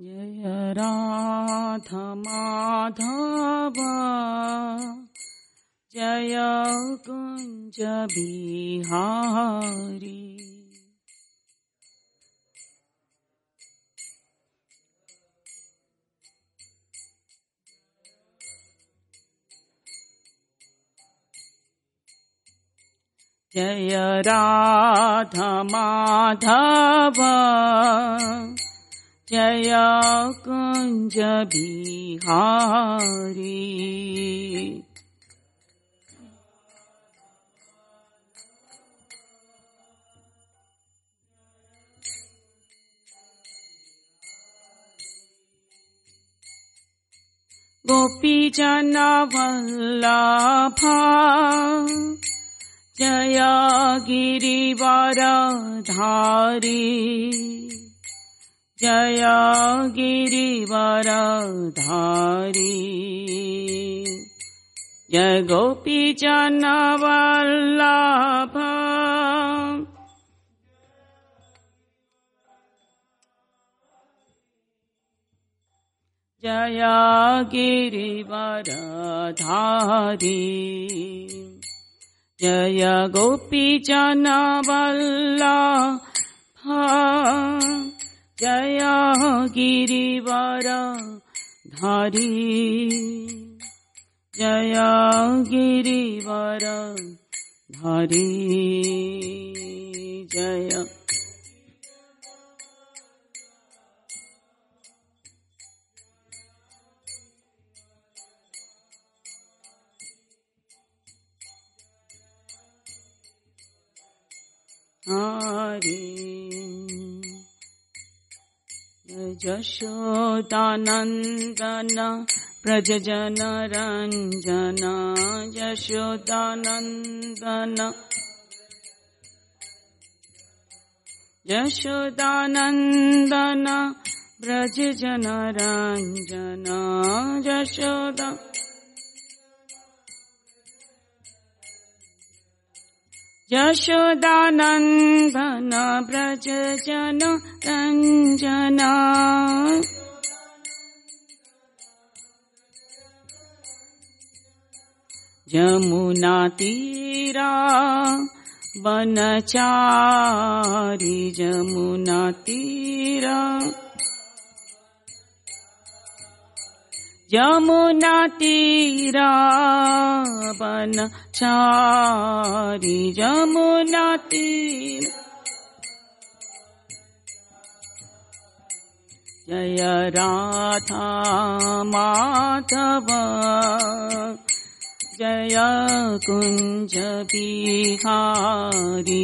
जय राध माधव जय कुञ्ज बिहारी जय राध माधव जय कुञ्ज बिहारी गोपीजनवल्लभा जय गिरिवरधारी जय गिरिवरधारी जय गोपीजनवल्लभा जय गिरिवरधारी जय गोपीजनवल्लभा जया गिरिवारा धारी। जया गिरिवारा धारी। जया। हरी यशोदानन्दन प्रजजन रञ्जन यशोदानन्दन यशोदानन्दन ब्रजजन रञ्जन यशोदा यशोदानन्दन व्रज जन रञ्जना जमुनातीरा वनचारी जमुनातीरा यमुना तीरा वन चारी यमुना तीर जय राधा माधव जय Kunj Bihari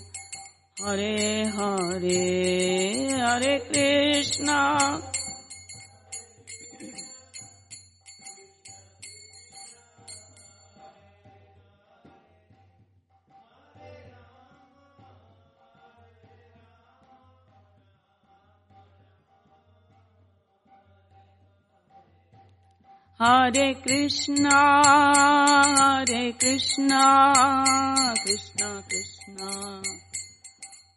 Hare Hare Hare Krishna Hare Krishna, Hare Krishna, Krishna Krishna.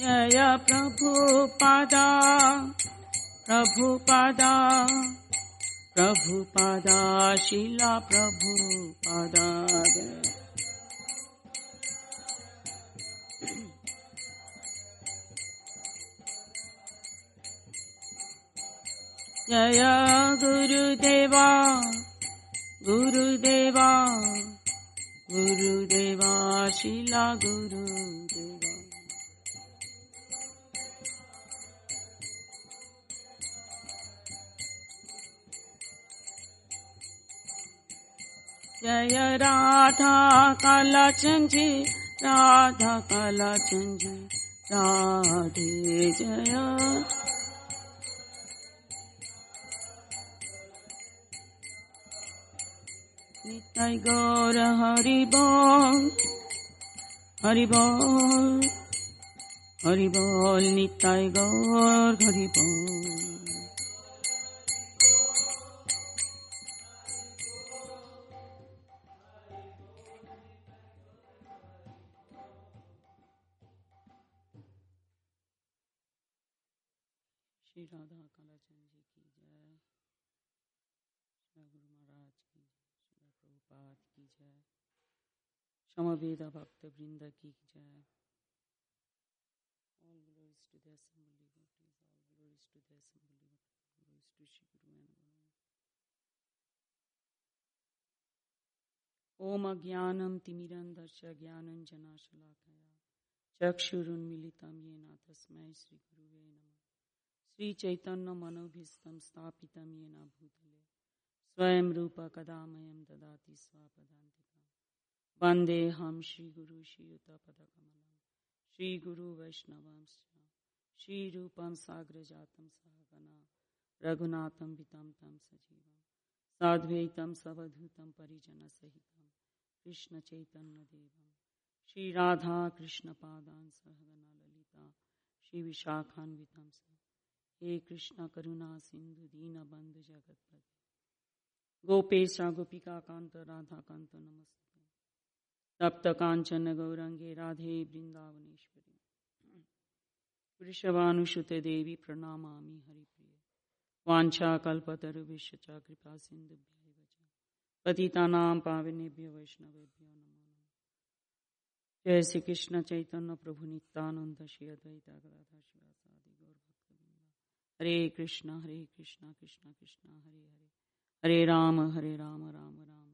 जय प्रभुपादा प्रभुपादा प्रभुपादा शिला प्रभुपादा जय गुरुदेवा गुरुदेवा गुरुदेवा शिला गुरुदेवा। जय राधा काला चंजी राधा काला चंजी राधे जय निताई गौर हरि बोल हरि बोल हरि बोल समवेद भक्त वृंद की जय। All glories to the assembly devotees, all glories to the assembly devotees, glories to Shri Guru and Guru. ॐ अज्ञानं तिमिरन्दर्श ज्ञानञ्जनाशलाकया चक्षुरुन्मिलितं येन तस्मै श्रीगुरुवे नमः श्रीचैतन्यमनोभीष्टं स्थापितं येन भूतले स्वयं रूप कदामयं ददाति स्वापदान्तिकम् वन्देऽहं श्रीगुरु श्रीयुतपदकमलं श्रीगुरुवैष्णवंश्च श्रीरूपं साग्रजातं सहगना रघुनाथं वितं तं सजीवं साद्वैतं सवधूतं परिजनसहितं कृष्णचैतन्यदेवं श्रीराधा कृष्णपादान् सहगना ललिता। श्रीविशाखान्वितं स। हे कृष्ण करुणा सिंधु दीन बंधु जगतपति गोपेश गोपिका कांत राधा कांत नमस्ते। तप्त कांचन गौरंगे राधे वृंदावनेश्वरी वृषभानुसुते देवी प्रणामामि हरिप्रिय। वाञ्छा कल्पतरुभिश्च च कृपा सिन्धुभ्यैव पतितानां पावनेभ्यो नमो जय श्री कृष्ण चैतन्य प्रभु नित्यानंद श्री अद्वैत गौर भक्तवृंद हरे कृष्ण हरे कृष्ण कृष्ण कृष्ण, हरे हरे। हरे राम हरे Ram Ram Ram.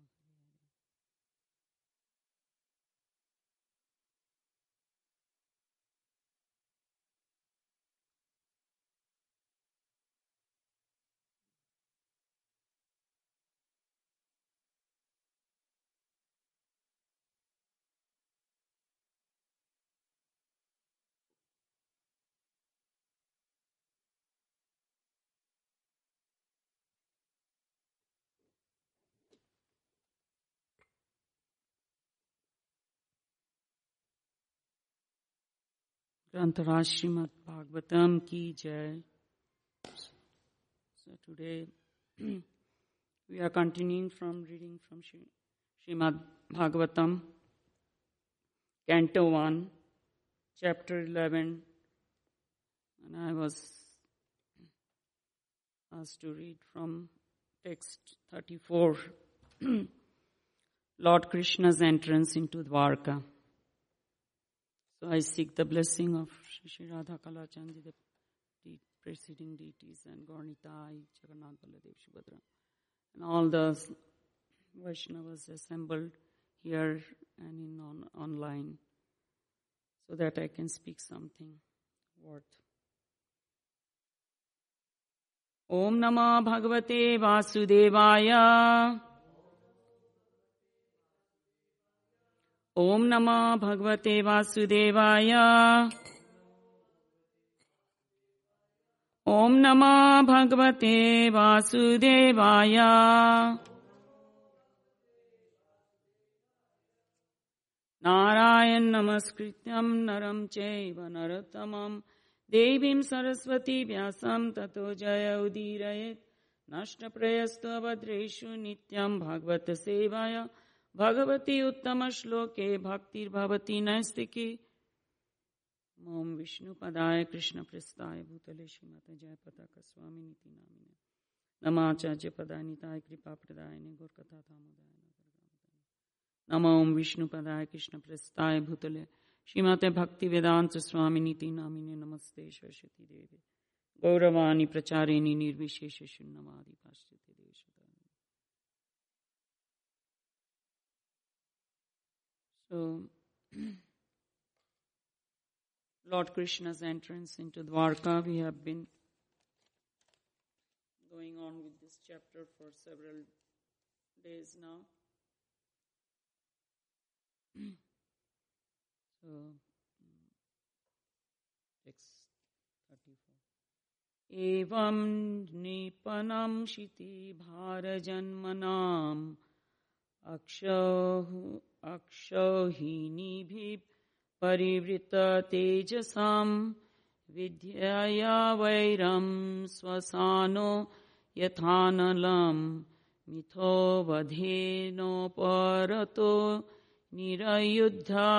Bhagavatam Ki Jai. So today we are continuing from reading from Srimad Bhagavatam, Canto 1, Chapter 11. And I was asked to read from text 34, Lord Krishna's entrance into Dwarka. So I seek the blessing of Shri Shri Radha Kalachandi, the de- preceding deities, and Gaurnitai, Jagannath Baladev Subhadra, and all the Vaishnavas assembled here and in on, online, so that I can speak something worth. ॐ नमो भगवते वासुदेवाय ॐ नमो भगवते वासुदेवाय। ॐ नमो भगवते वासुदेवाय। नारायण नमस्कृत्यं नरं चैव नरोत्तमं। देवीं सरस्वती व्यासं ततो जय उदीरयेत्। नष्टप्रयस्त्वभद्रेषु नित्यं भगवत सेवाय भगवती उत्तमश्लोके भक्तिर्भवति नैस्तिकी। ओम विष्णु पदाय कृष्ण प्रस्ताय भूतले श्रीमत जय पताक स्वामी नीति नामिने नमाचार्य पदाय निताय कृपा प्रदाय ने गौर कथा थामोदाय नमो ओम विष्णु पदाय कृष्ण प्रस्ताय भूतले। श्रीमते भक्ति वेदांत स्वामी नीति नामिने नमस्ते, सरस्वती देवी। गौरवाणी प्रचारिणी निर्विशेष शून्यवादी So, Lord Krishna's entrance into Dwarka. We have been going on with this chapter for several days now. so, text 34. एवं निपनं क्षितिभारजन्मनाम् अक्षौ अक्षौहिणीभिः परिवृत तेजसाम् विद्यया वैरम् स्वसानो यथानलम् मिथो वधेनोपरतो निरयुद्धा।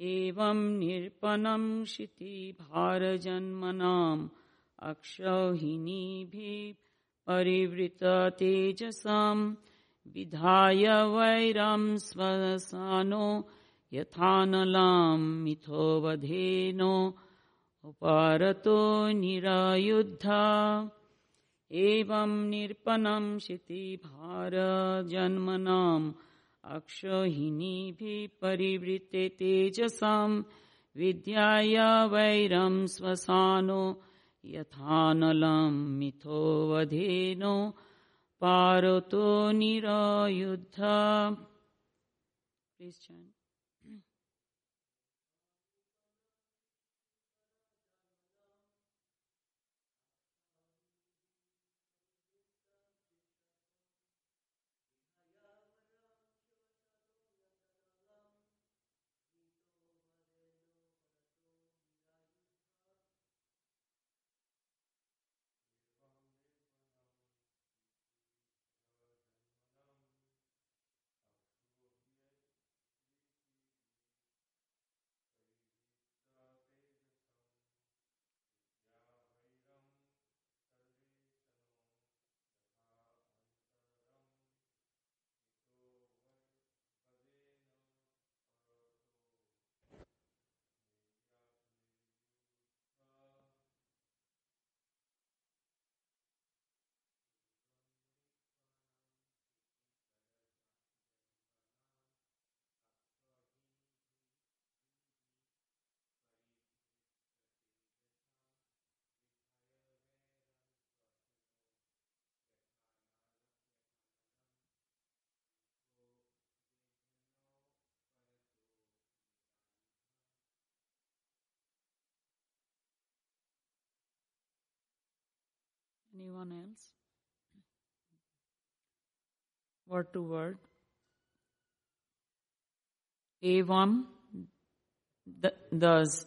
एवं निर्पणम् क्षितिभारजन्मनाम् अक्षौहिणीभिः परिवृत तेजसाम् विधाय वैरं स्वसानो यथानलां यथानलं मिथोऽवधेनोपारतो निरायुद्धा। एवं निर्पणं क्षितिभारजन्मनाम् अक्षहिनीभिः परिवृते तेजसां विद्याय वैरं स्वसानो यथानलं मिथोवधेनो पारतो निरायुद्धा Anyone else? Word to word. Evam, th- thus,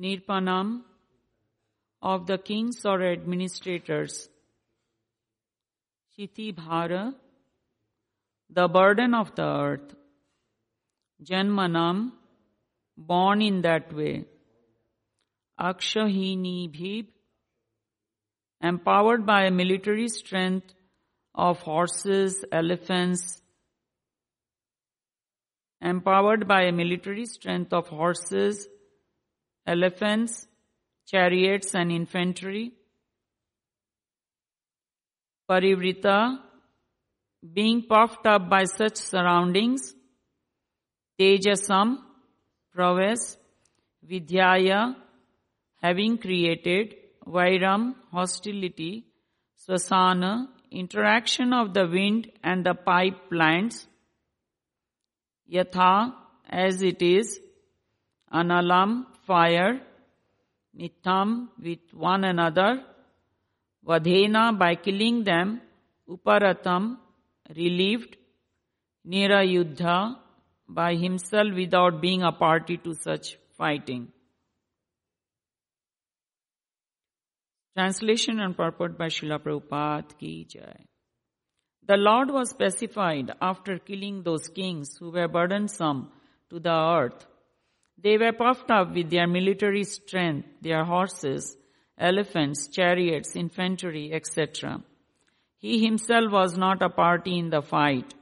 Nirpanam of the kings or administrators. Shiti Bhara, the burden of the earth. Janmanam, born in that way. Akshahini Bhib, empowered by a military strength of horses, elephants, empowered by a military strength of horses, elephants, chariots, and infantry. Parivrita, being puffed up by such surroundings, Tejasam, prowess, Vidyaya, having created, Vairam, hostility, Swasana, interaction of the wind and the pipe plants, Yatha, as it is, Analam, fire, mitham with one another, vadhena by killing them, uparatam relieved, nira yuddha by himself without being a party to such fighting. Translation and purport by Srila Prabhupada ki jai. The Lord was pacified after killing those kings who were burdensome to the earth. They were puffed up with their military strength, their horses, elephants, chariots, infantry, etc. He himself was not a party in the fight.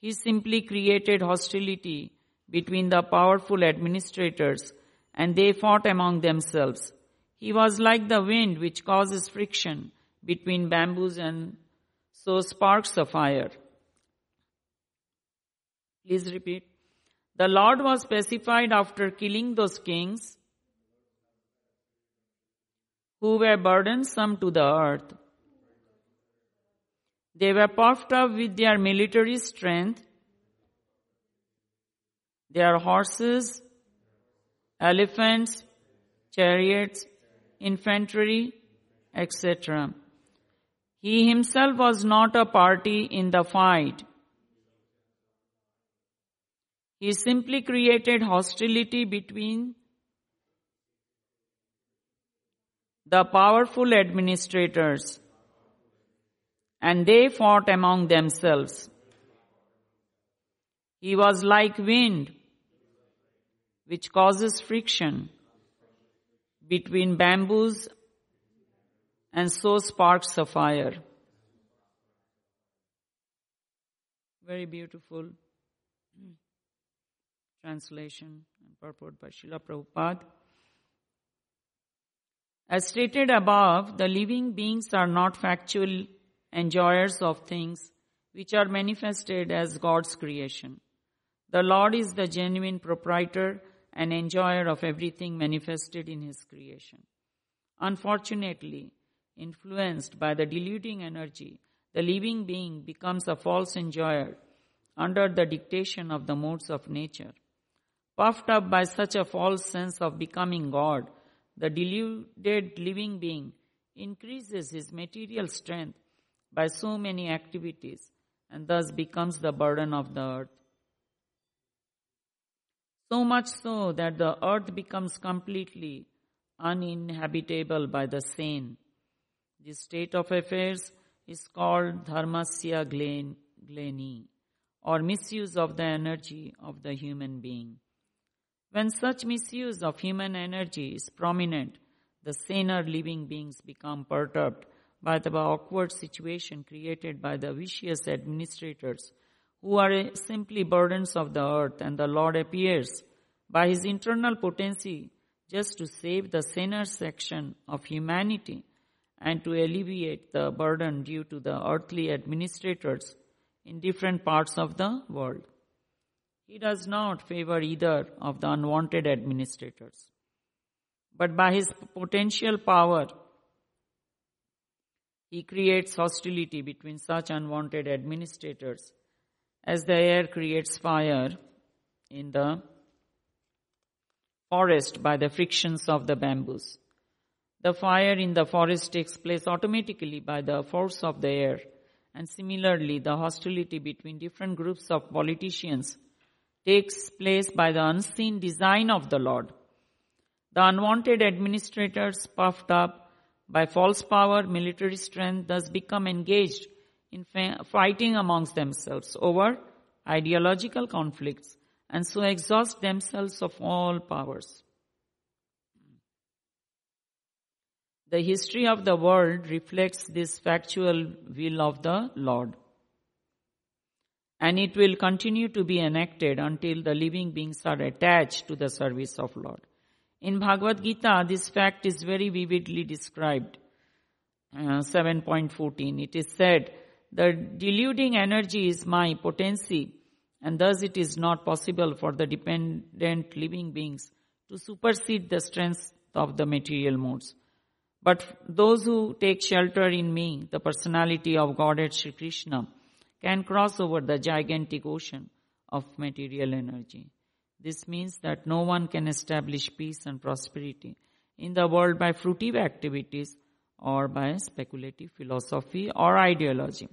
He simply created hostility between the powerful administrators and they fought among themselves. He was like the wind which causes friction between bamboos and so sparks of fire. Please repeat. The Lord was specified after killing those kings who were burdensome to the earth. They were puffed up with their military strength, their horses, elephants, chariots, infantry, etc. He himself was not a party in the fight. He simply created hostility between the powerful administrators and they fought among themselves. He was like wind which causes friction between bamboos and so sparks of fire. Very beautiful translation and purport by Srila Prabhupada. As stated above, the living beings are not factual enjoyers of things which are manifested as God's creation. The Lord is the genuine proprietor and enjoyer of everything manifested in His creation. Unfortunately, influenced by the deluding energy, the living being becomes a false enjoyer under the dictation of the modes of nature. Puffed up by such a false sense of becoming God, the deluded living being increases his material strength by so many activities and thus becomes the burden of the earth. So much so that the earth becomes completely uninhabitable by the sane. This state of affairs is called dharmasya glani or misuse of the energy of the human being. When such misuse of human energy is prominent, the saner living beings become perturbed by the awkward situation created by the vicious administrators who are simply burdens of the earth and the Lord appears by his internal potency just to save the sinner section of humanity and to alleviate the burden due to the earthly administrators in different parts of the world. He does not favor either of the unwanted administrators. But by his potential power, he creates hostility between such unwanted administrators as the air creates fire in the forest by the frictions of the bamboos. The fire in the forest takes place automatically by the force of the air. And similarly, the hostility between different groups of politicians takes place by the unseen design of the Lord. The unwanted administrators puffed up by false power, military strength, thus become engaged in fighting amongst themselves over ideological conflicts and so exhaust themselves of all powers. The history of the world reflects this factual will of the Lord and it will continue to be enacted until the living beings are attached to the service of Lord. In Bhagavad Gita, this fact is very vividly described. Uh, 7.14, it is said, the deluding energy is my potency and thus it is not possible for the dependent living beings to supersede the strength of the material modes. But those who take shelter in me, the personality of Godhead Sri Krishna, can cross over the gigantic ocean of material energy. This means that no one can establish peace and prosperity in the world by fruitive activities or by speculative philosophy or ideology.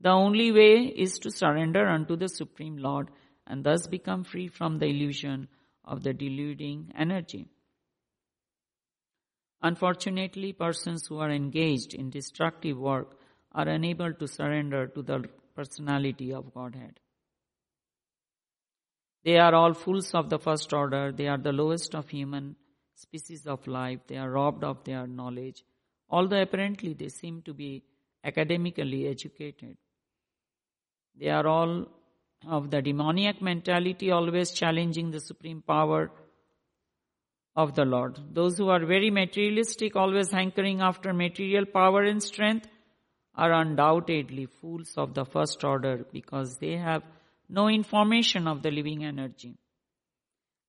The only way is to surrender unto the Supreme Lord and thus become free from the illusion of the deluding energy. Unfortunately, persons who are engaged in destructive work are unable to surrender to the personality of Godhead. They are all fools of the first order. They are the lowest of human species of life. They are robbed of their knowledge, although apparently they seem to be academically educated. They are all of the demoniac mentality, always challenging the supreme power of the Lord. Those who are very materialistic, always hankering after material power and strength, are undoubtedly fools of the first order because they have no information of the living energy.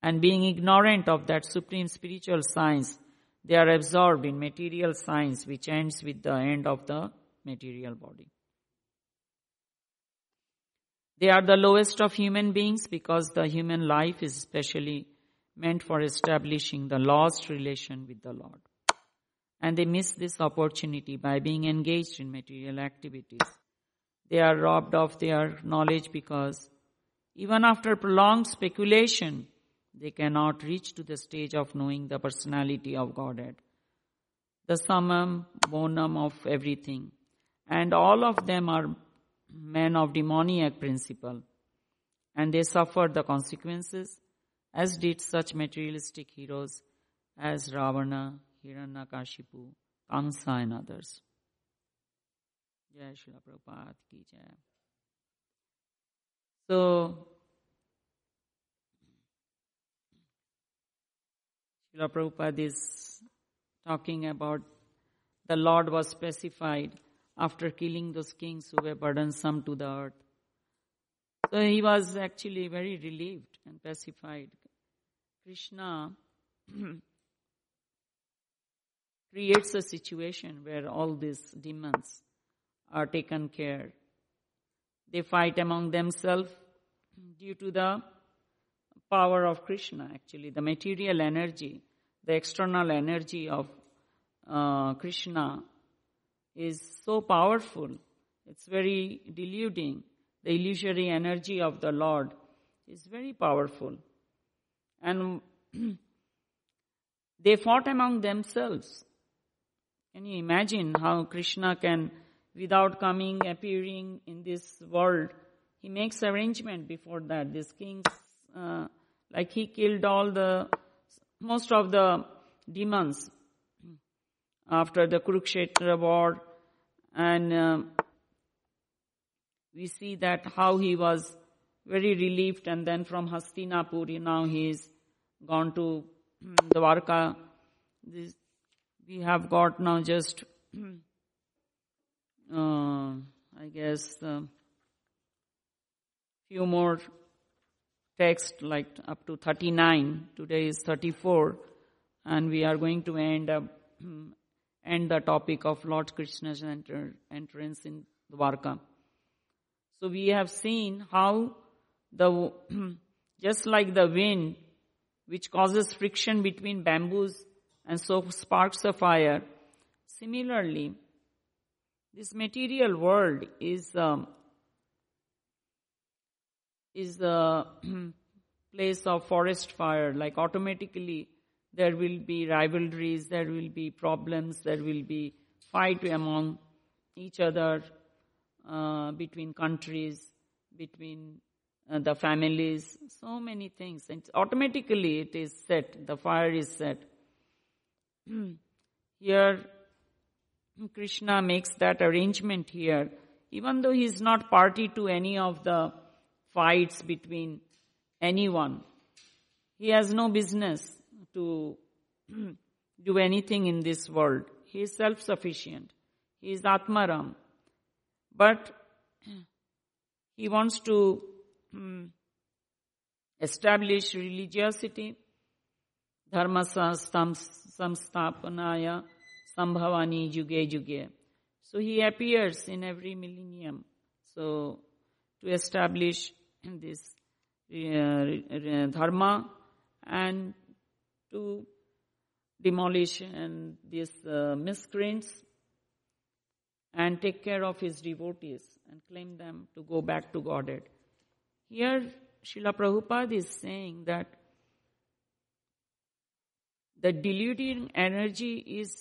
And being ignorant of that supreme spiritual science, they are absorbed in material science which ends with the end of the material body. They are the lowest of human beings because the human life is specially meant for establishing the lost relation with the Lord. And they miss this opportunity by being engaged in material activities. They are robbed of their knowledge because even after prolonged speculation, they cannot reach to the stage of knowing the personality of Godhead, the summum bonum of everything. And all of them are men of demoniac principle, and they suffered the consequences, as did such materialistic heroes as Ravana, Hiranyakashipu, Kamsa, and others. Jai Srila Prabhupada ki jai. So, Srila Prabhupada is talking about the Lord was specified after killing those kings who were burdensome to the earth. So he was actually very relieved and pacified. Krishna creates a situation where all these demons are taken care. They fight among themselves due to the power of Krishna, actually, the material energy, the external energy of uh, Krishna is so powerful. It's very deluding. The illusory energy of the Lord is very powerful. And they fought among themselves. Can you imagine how Krishna can, without coming, appearing in this world, he makes arrangement before that. This kings, uh, like he killed all the, most of the demons after the Kurukshetra war and uh, we see that how he was very relieved and then from Hastinapur now he is gone to Dwarka. This, we have got now just uh, I guess uh, few more text like up to 39 today is 34 and we are going to end up and the topic of Lord Krishna's enter, entrance in Dwarka. So we have seen how the, just like the wind, which causes friction between bamboos and so sparks a fire, similarly, this material world is, um, is the place of forest fire, like automatically there will be rivalries, there will be problems, there will be fight among each other, uh, between countries, between uh, the families, so many things. And automatically it is set, the fire is set. here, Krishna makes that arrangement here, even though he is not party to any of the fights between anyone. He has no business to do anything in this world. He is self-sufficient. He is Atmaram. But he wants to establish religiosity. Dharma samsthapanaya sambhavani juge juge. So he appears in every millennium. So to establish this uh, dharma and to demolish and these uh, miscreants and take care of his devotees and claim them to go back to Godhead. Here, Srila Prabhupada is saying that the deluding energy is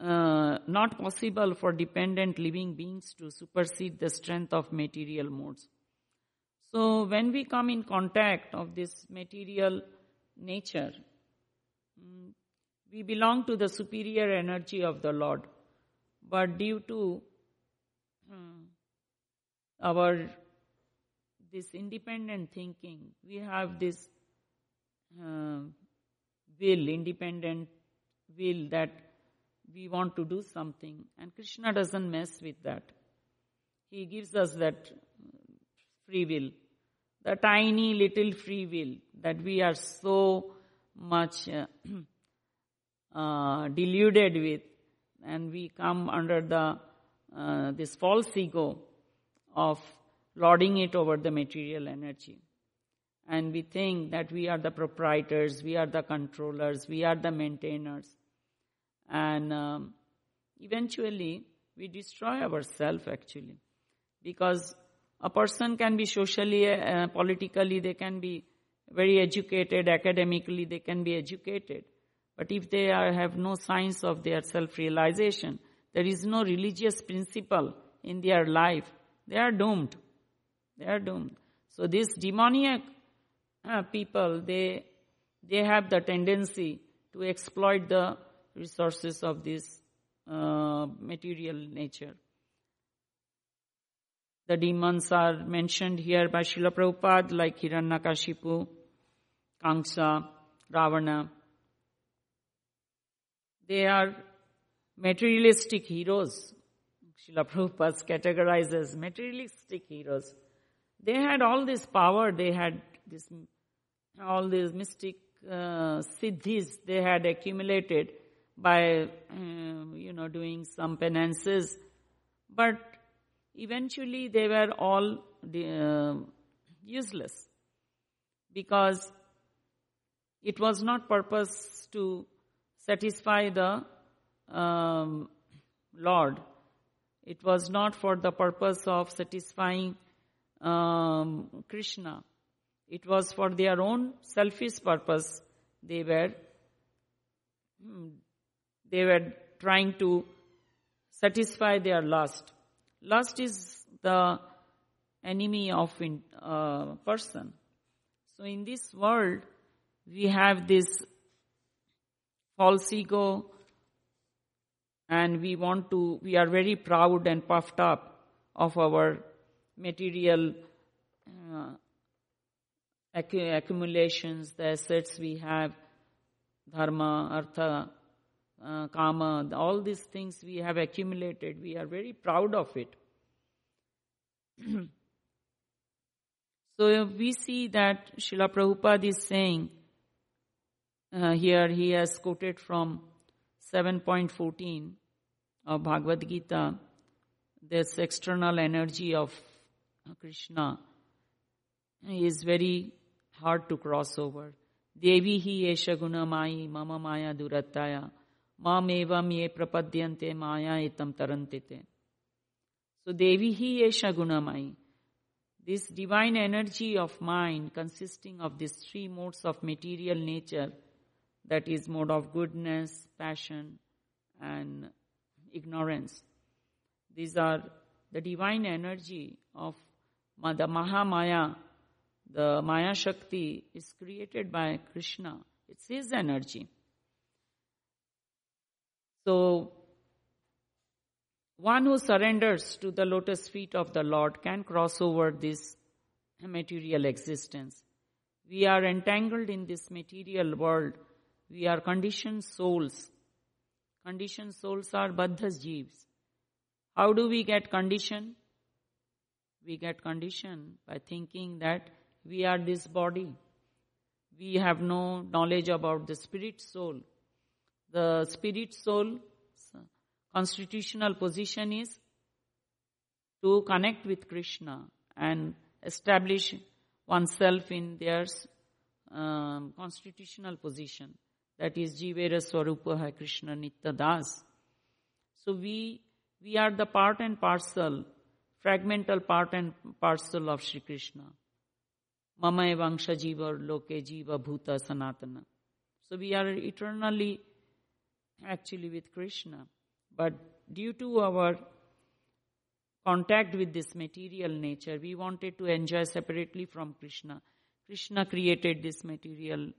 uh, not possible for dependent living beings to supersede the strength of material modes. So when we come in contact of this material nature, mm, we belong to the superior energy of the Lord. But due to uh, our this independent thinking, we have this uh, will, independent will that we want to do something. And Krishna doesn't mess with that. He gives us that free will, the tiny little free will that we are so much uh, uh, deluded with, and we come under the uh, this false ego of lording it over the material energy. And we think that we are the proprietors, we are the controllers, we are the maintainers. And um, eventually, we destroy ourselves actually. Because a person can be socially, uh, politically, they can be very educated, academically, they can be educated. But if they are, have no signs of their self-realization, there is no religious principle in their life, they are doomed. They are doomed. So these demoniac uh, people, they, they have the tendency to exploit the resources of this uh, material nature. The demons are mentioned here by Srila Prabhupada like Hiranyakashipu, Kamsa, Ravana. They are materialistic heroes. Srila Prabhupada categorizes materialistic heroes. They had all this power, they had this, all these mystic uh, siddhis they had accumulated by, uh, you know, doing some penances. But eventually they were all uh, useless because it was not purpose to satisfy the um, Lord. It was not for the purpose of satisfying um, Krishna. It was for their own selfish purpose. They were hmm, they were trying to satisfy their lust. Lust is the enemy of a uh, person. So in this world, we have this false ego and we want to, we are very proud and puffed up of our material uh, accumulations, the assets we have, dharma, artha, uh, kama, all these things we have accumulated. We are very proud of it. so we see that Srila Prabhupada is saying, uh, here he has quoted from 7.14 of Bhagavad Gita, this external energy of Krishna is very hard to cross over. Devi hi esha guna mai mama maya durattaya mam evam ye prapadyante maya etam tarantite. So Devi hi esha guna mai. This divine energy of mind consisting of these three modes of material nature that is mode of goodness, passion and ignorance. These are the divine energy of the Mahamaya, the Maya Shakti is created by Krishna. It's his energy. So, one who surrenders to the lotus feet of the Lord can cross over this material existence. We are entangled in this material world. We are conditioned souls. Conditioned souls are baddhas jeeves. How do we get conditioned? We get conditioned by thinking that we are this body. We have no knowledge about the spirit soul. The spirit soul constitutional position is to connect with Krishna and establish oneself in their um, constitutional position. that is Jivera Swarupa Krishna Nitya Das. So we, we are the part and parcel, fragmental part and parcel of Sri Krishna. Mama evangsha jiva loke jiva bhuta sanatana. So we are eternally actually with Krishna. But due to our contact with this material nature, we wanted to enjoy separately from Krishna. Krishna created this material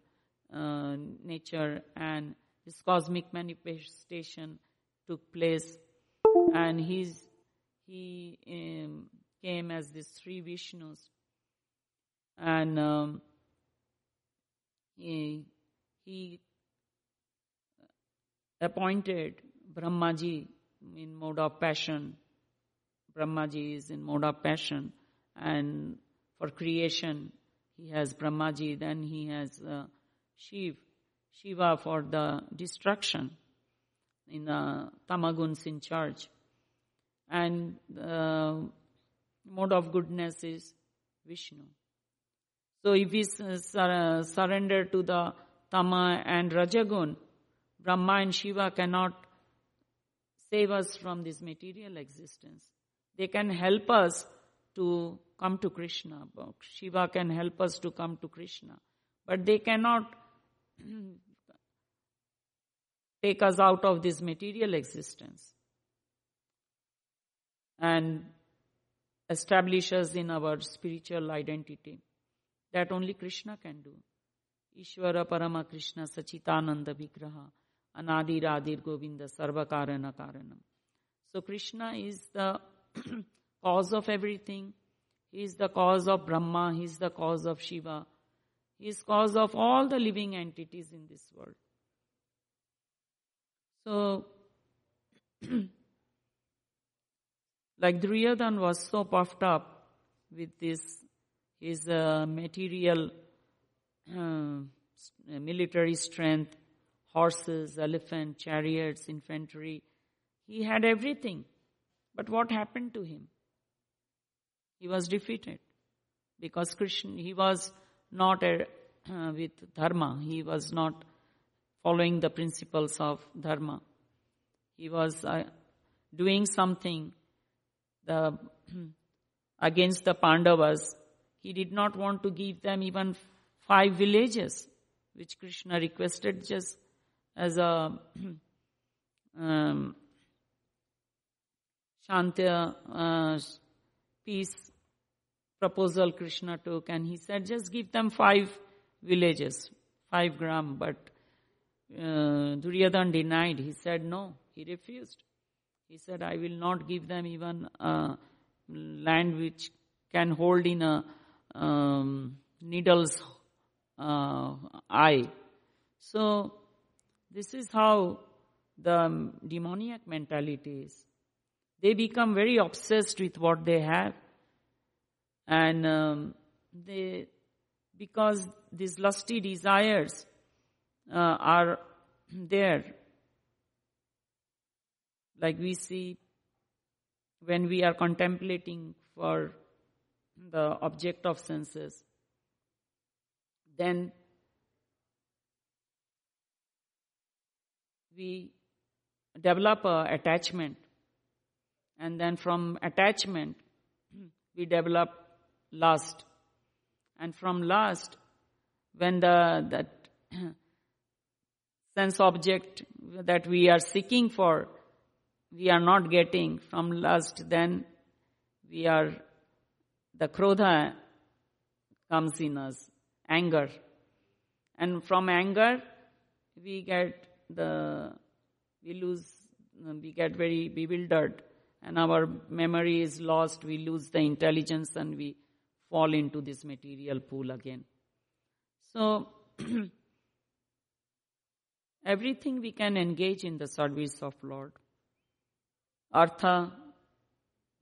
uh, nature and this cosmic manifestation took place and he's, he um, came as these three Vishnus and um, he, he appointed Brahmaji in mode of passion. Brahmaji is in mode of passion and for creation he has Brahmaji, then he has uh, Shiv, Shiva for the destruction in the Tamaguns in charge. And the mode of goodness is Vishnu. So if we uh, sur- surrender to the Tama and Rajagun, Brahma and Shiva cannot save us from this material existence. They can help us to come to Krishna. Shiva can help us to come to Krishna. But they cannot take us out of this material existence and establish us in our spiritual identity. That only Krishna can do. Ishvara Parama Krishna Sachitananda Vigraha Anadi Govinda Sarva Karana Karanam. So Krishna is the cause of everything. He is the cause of Brahma. He is the cause of Shiva. He is cause of all the living entities in this world. So, like Duryodhan was so puffed up with this, his uh, material uh, military strength, horses, elephant, chariots, infantry. He had everything. But what happened to him? He was defeated because Krishna, he was not a, uh, with dharma. He was not following the principles of dharma. He was uh, doing something the, against the Pandavas. He did not want to give them even five villages, which Krishna requested just as a um, Shantya uh, peace proposal Krishna took and he said just give them five villages, five gram, but uh, Duryodhan denied. He said no, he refused. He said I will not give them even a land which can hold in a um, needle's uh, eye. So this is how the demoniac mentality is. They become very obsessed with what they have and um, they, because these lusty desires uh, are there, like we see when we are contemplating for the object of senses, then we develop a attachment and then from attachment we develop lust. And from lust, when the that sense object that we are seeking for, we are not getting from lust, then we are the krodha comes in us, anger. And from anger, we get the, we lose, we get very bewildered and our memory is lost, we lose the intelligence and we fall into this material pool again. So, everything we can engage in the service of Lord. Artha,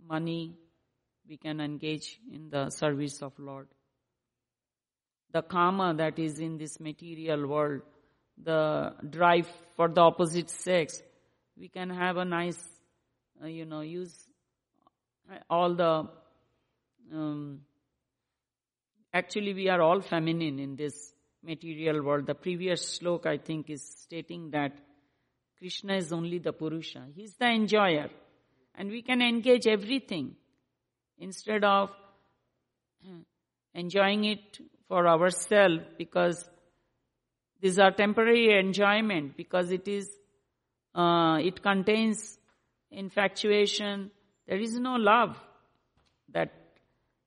money, we can engage in the service of Lord. The kama that is in this material world, the drive for the opposite sex, we can have a nice, uh, you know, use all the um, Actually, we are all feminine in this material world. The previous slok, I think, is stating that Krishna is only the Purusha. He's the enjoyer. And we can engage everything instead of enjoying it for ourselves because these are temporary enjoyment because it is, uh, it contains infatuation. There is no love that,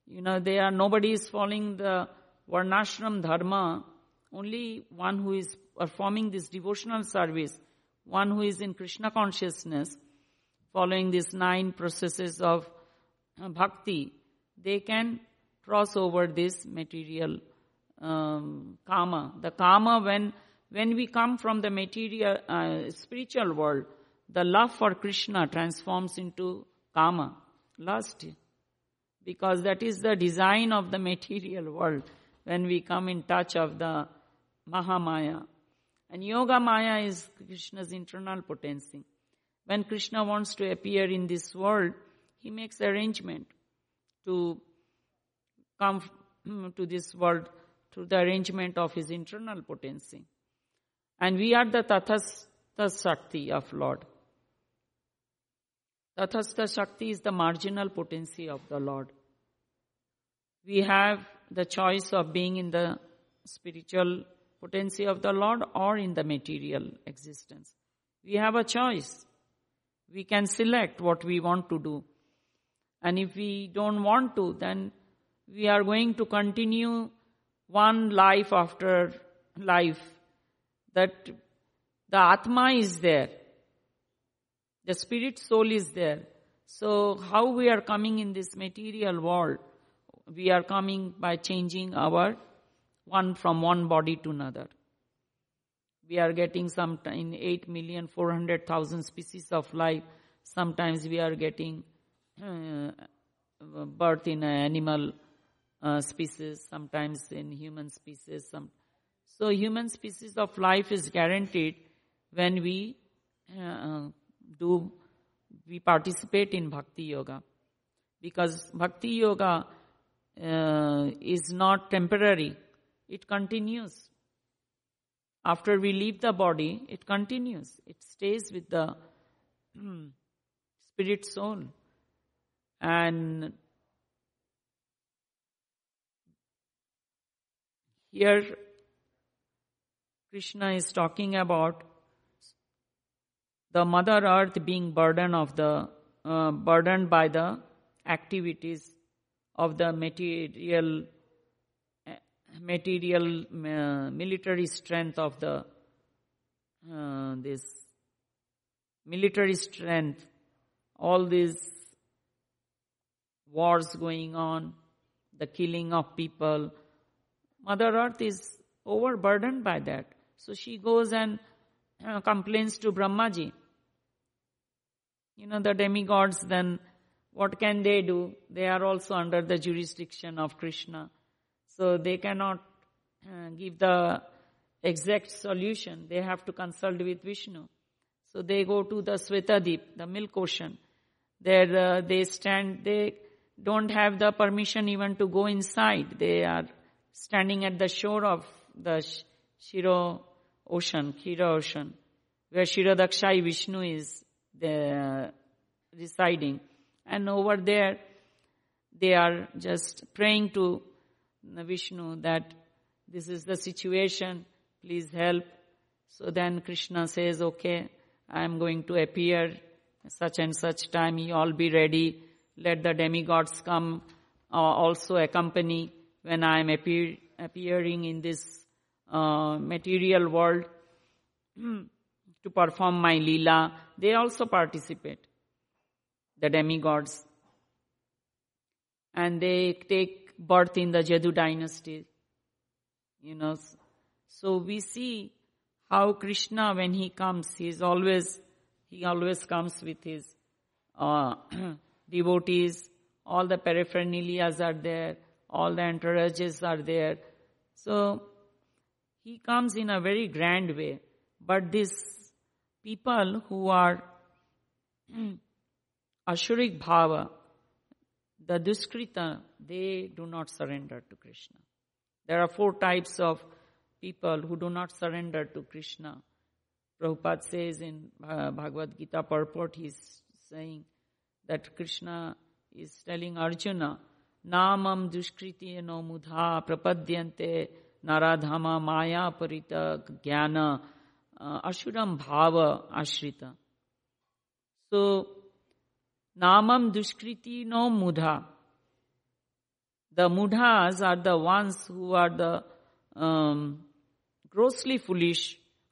you know, they are, nobody is following the Varnashram Dharma. Only one who is performing this devotional service, one who is in Krishna consciousness, following these nine processes of uh, bhakti, they can cross over this material um, karma. The karma when when we come from the material uh, spiritual world, the love for Krishna transforms into kama, lust, because that is the design of the material world. When we come in touch of the Mahamaya, and Yoga Maya is Krishna's internal potency. When Krishna wants to appear in this world, he makes arrangement to come to this world through the arrangement of his internal potency. And we are the Tathastha Shakti of Lord. Tathastha Shakti is the marginal potency of the Lord. We have the choice of being in the spiritual potency of the Lord or in the material existence. We have a choice. We can select what we want to do. And if we don't want to, then we are going to continue one life after life. That the Atma is there. The spirit soul is there. So how we are coming in this material world? We are coming by changing our one from one body to another. We are getting some in 8 million 400,000 species of life. Sometimes we are getting uh, birth in an animal uh, species, sometimes in human species. Some. So human species of life is guaranteed when we uh, do, we participate in bhakti yoga. Because bhakti yoga uh, is not temporary it continues. After we leave the body, it continues. It stays with the spirit soul. And here Krishna is talking about the Mother Earth being burdened of the uh, burdened by the activities of the material material uh, military strength of the uh, this military strength all these wars going on the killing of people mother earth is overburdened by that so she goes and uh, complains to brahmaji you know the demigods then what can they do they are also under the jurisdiction of krishna so they cannot uh, give the exact solution. They have to consult with Vishnu. So they go to the Svetadip, the milk ocean. There uh, they stand, they don't have the permission even to go inside. They are standing at the shore of the Shiro ocean, Kira ocean, where Shirodakshai Vishnu is the, residing. And over there, they are just praying to Vishnu that this is the situation, please help. So then Krishna says, okay, I am going to appear such and such time, you all be ready. Let the demigods come uh, also accompany when I am appear, appearing in this uh, material world to perform my lila. They also participate, the demigods. And they take birth in the Jadu dynasty. You know, so we see how Krishna, when he comes, he is always, he always comes with his uh, devotees. All the paraphernalias are there. All the entourages are there. So he comes in a very grand way. But these people who are Ashurik Bhava, the Duskrita, they do not surrender to Krishna. There are four types of people who do not surrender to Krishna. Prabhupada says in uh, Bhagavad Gita purport, he's saying that Krishna is telling Arjuna, नामम दुष्कृति नो मुधा प्रपद्यंते नराधामा माया परित ज्ञान अशुरम भाव आश्रित। सो नामम दुष्कृति नो मुधा। The मुढ़ाज are the ones who are the grossly foolish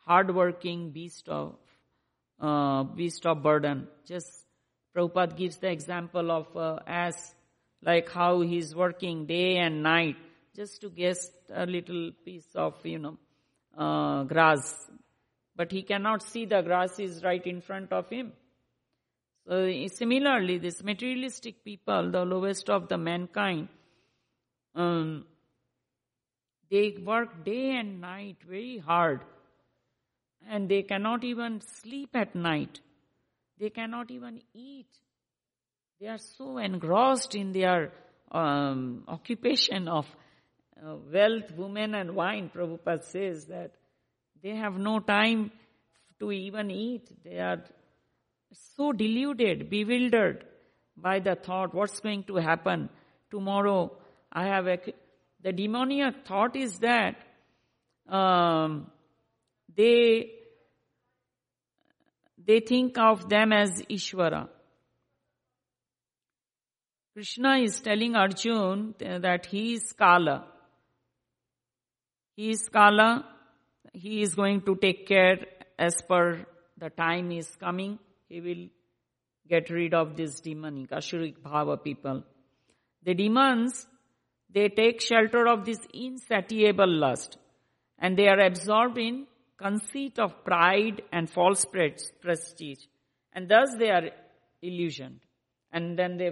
hard working beast of beast of burden just Prabhupada gives the example of as like how he's working day and night just to get a little piece of, you know, uh, grass. But he cannot see the grass is right in front of him. So similarly, this materialistic people, the lowest of the mankind, um, they work day and night very hard and they cannot even sleep at night. They cannot even eat. They are so engrossed in their um, occupation of uh, wealth, women and wine. Prabhupada says that they have no time to even eat. They are so deluded, bewildered by the thought, what's going to happen tomorrow? I have a, the demoniac thought is that um, they they think of them as Ishvara. Krishna is telling Arjun that he is Kala. He is Kala. He is going to take care as per the time is coming. He will get rid of this demonic, Ashurik Bhava people. The demons, they take shelter of this insatiable lust and they are absorbed in conceit of pride and false prestige. And thus they are illusioned. And then they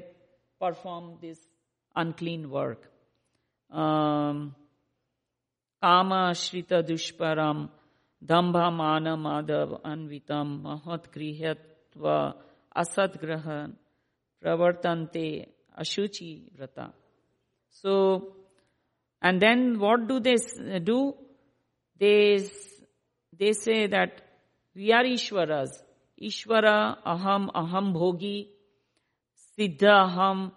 perform this unclean work. Um, kama shrita dushparam dambha mana madhav anvitam mahat grihyatva asat grahan pravartante ashuchi vrata. So, and then what do they do? They they say that we are Ishwaras. Ishwara, aham, aham bhogi, siddha aham,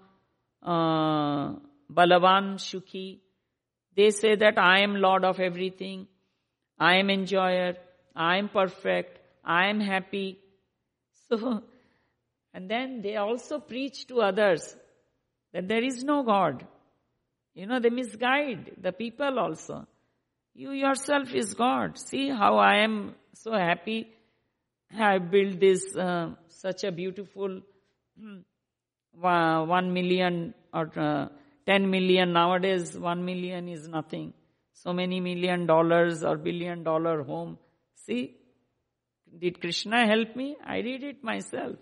uh, balavan shukhi. They say that I am Lord of everything. I am enjoyer. I am perfect. I am happy. So, and then they also preach to others that there is no God. You know, they misguide the people also. You yourself is God. See how I am so happy. I built this uh, such a beautiful hmm, one million or uh, ten million nowadays. One million is nothing. So many million dollars or billion dollar home. See, did Krishna help me? I did it myself.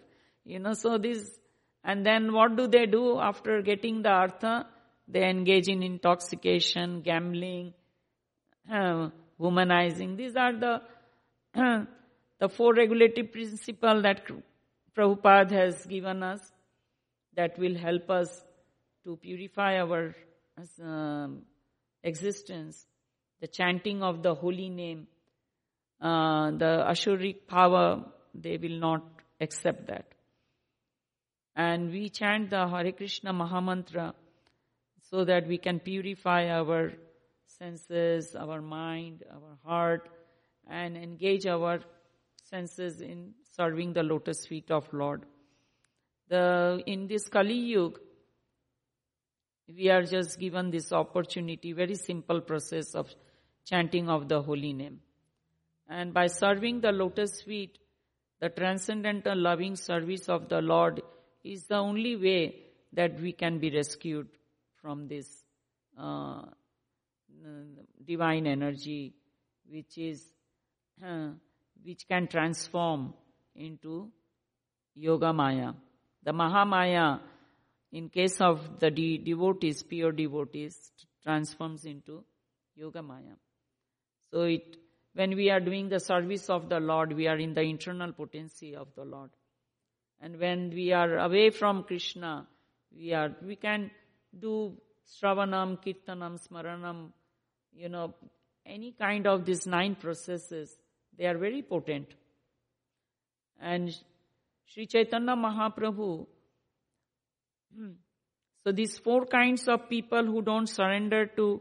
You know, so this, and then what do they do after getting the artha? They engage in intoxication, gambling, uh, womanizing. These are the the four regulative principles that Prabhupada has given us that will help us to purify our uh, existence. The chanting of the holy name, uh, the Ashuric power, they will not accept that. And we chant the Hare Krishna Mahamantra so that we can purify our senses, our mind, our heart, and engage our senses in serving the lotus feet of Lord. The, in this Kali Yuga, we are just given this opportunity, very simple process of chanting of the holy name. And by serving the lotus feet, the transcendental loving service of the Lord is the only way that we can be rescued from this uh, divine energy which is which can transform into yoga maya the mahamaya in case of the de- devotees pure devotees transforms into yoga maya so it when we are doing the service of the lord we are in the internal potency of the lord and when we are away from krishna we are we can do Shravanam, Kirtanam, Smaranam, you know, any kind of these nine processes, they are very potent. And Sri Chaitanya Mahaprabhu, so these four kinds of people who don't surrender to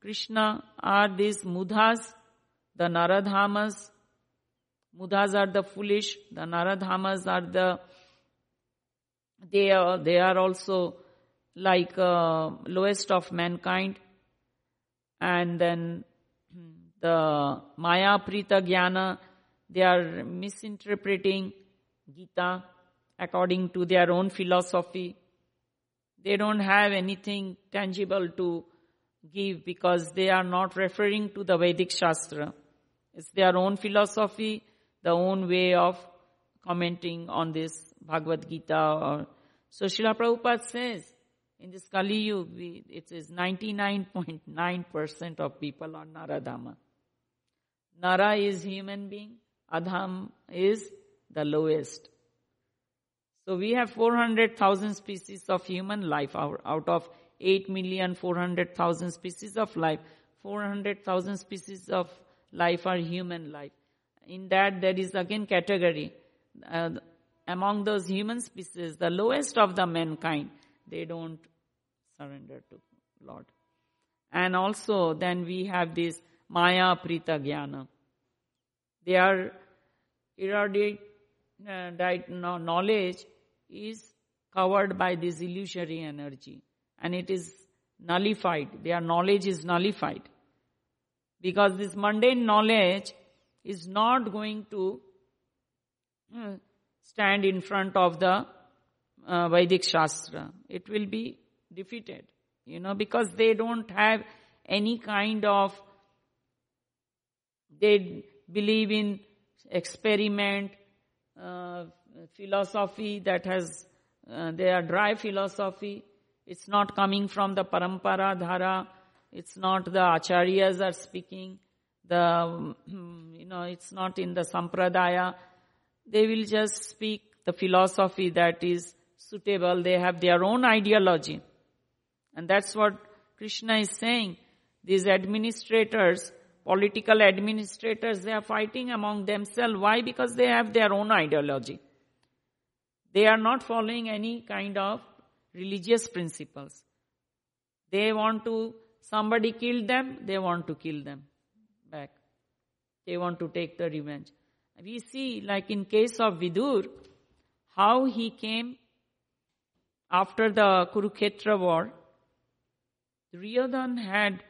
Krishna are these mudhas, the naradhamas. Mudhas are the foolish, the naradhamas are the, they are, they are also like uh, lowest of mankind. And then the Maya Prita Jnana, they are misinterpreting Gita according to their own philosophy. They don't have anything tangible to give because they are not referring to the Vedic Shastra. It's their own philosophy, the own way of commenting on this Bhagavad Gita. Or, so Srila Prabhupada says, in this Kali Yuga, it is 99.9% of people are Naradhama. Nara is human being, Adham is the lowest. So we have 400,000 species of human life out, of 8,400,000 species of life. 400,000 species of life are human life. In that there is again category. Uh, among those human species, the lowest of the mankind, they don't surrender to Lord. And also then we have this Maya Prita Jnana. They are erudite uh, knowledge is covered by this illusory energy and it is nullified. Their knowledge is nullified. Because this mundane knowledge is not going to uh, stand in front of the uh, Vedic Shastra. It will be defeated. You know, because they don't have any kind of, they believe in experiment, uh, philosophy that has, uh, they are dry philosophy. It's not coming from the parampara dhara. It's not the acharyas are speaking. The, you know, it's not in the sampradaya. They will just speak the philosophy that is suitable. They have their own ideology. And that's what Krishna is saying. These administrators, political administrators, they are fighting among themselves. Why? Because they have their own ideology. They are not following any kind of religious principles. They want to, somebody killed them, they want to kill them back. They want to take the revenge. We see, like in case of Vidur, how he came after the Kurukshetra war. Duryodhan had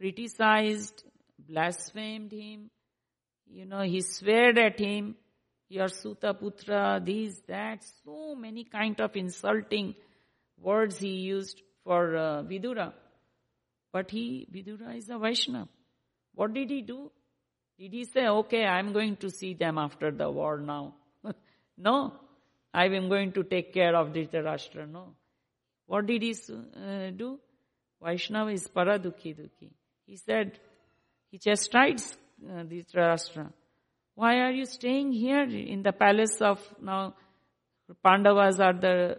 criticized, blasphemed him, you know, he sweared at him, your Suta Putra, these, that, so many kind of insulting words he used for uh, Vidura. But he, Vidura is a Vaishnava. What did he do? Did he say, okay, I'm going to see them after the war now? no. I am going to take care of Dhritarashtra. No. What did he uh, do? Vaishnava is paradukhi dukhi. He said, he chastised uh, Dhritarashtra. Why are you staying here in the palace of now Pandavas are the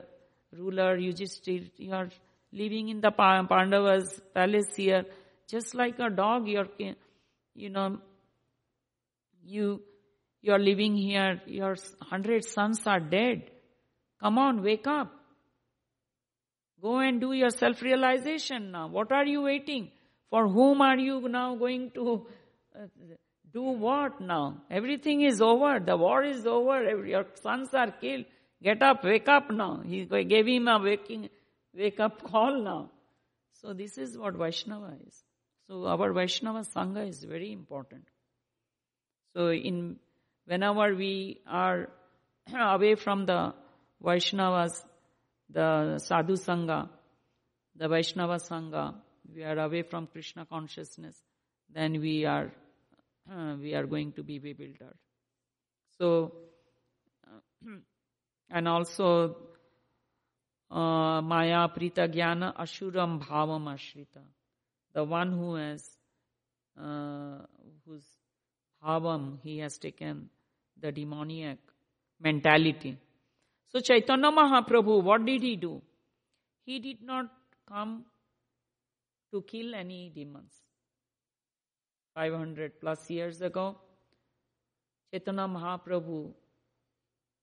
ruler, just you are living in the Pandavas palace here, just like a dog, you're, you know, you, you're living here, your hundred sons are dead. Come on, wake up. Go and do your self-realization now. What are you waiting? For whom are you now going to uh, do what now? Everything is over. The war is over. Your sons are killed. Get up, wake up now. He gave him a waking, wake up call now. So this is what Vaishnava is. So our Vaishnava Sangha is very important. So in, whenever we are away from the Vaishnavas, the Sadhu Sangha, the Vaishnava Sangha, we are away from Krishna consciousness, then we are uh, we are going to be bewildered. So, uh, and also, uh, Maya Prita Jnana Ashuram Bhavam Ashrita. The one who has, uh, whose bhavam, he has taken the demoniac mentality. So Chaitanya Mahaprabhu, what did he do? He did not come to kill any demons. 500 plus years ago. Chaitanya Mahaprabhu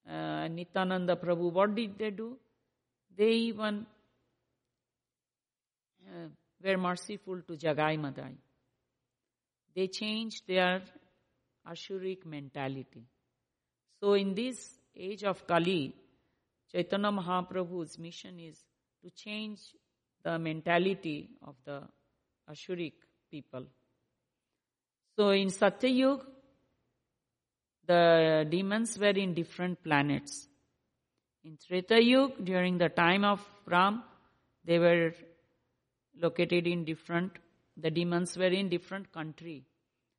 uh, Nityananda Prabhu, what did they do? They even uh, were merciful to Jagai Madai. They changed their Ashuric mentality. So in this age of Kali, Chaitanya Mahaprabhu's mission is to change the mentality of the Ashuric people. So in Satyayug, the demons were in different planets. In Treta Yuga, during the time of Ram, they were located in different, the demons were in different country.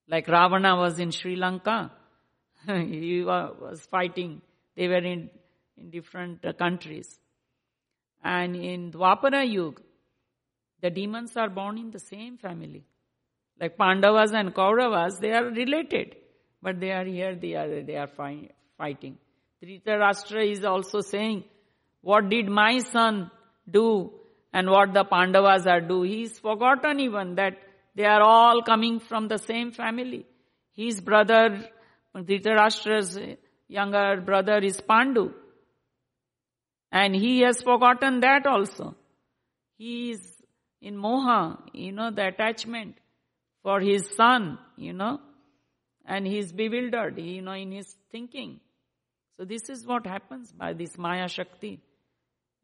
Like Ravana was in Sri Lanka, he was fighting, they were in, in different countries. And in Dwapara Yuga, the demons are born in the same family. Like Pandavas and Kauravas, they are related. But they are here, they are, they are fighting. Dhritarashtra is also saying, what did my son do and what the Pandavas are do? He's forgotten even that they are all coming from the same family. His brother, Dhritarashtra's younger brother is Pandu. And he has forgotten that also. He is in moha, you know, the attachment for his son, you know and he is bewildered, you know, in his thinking. So this is what happens by this Maya Shakti.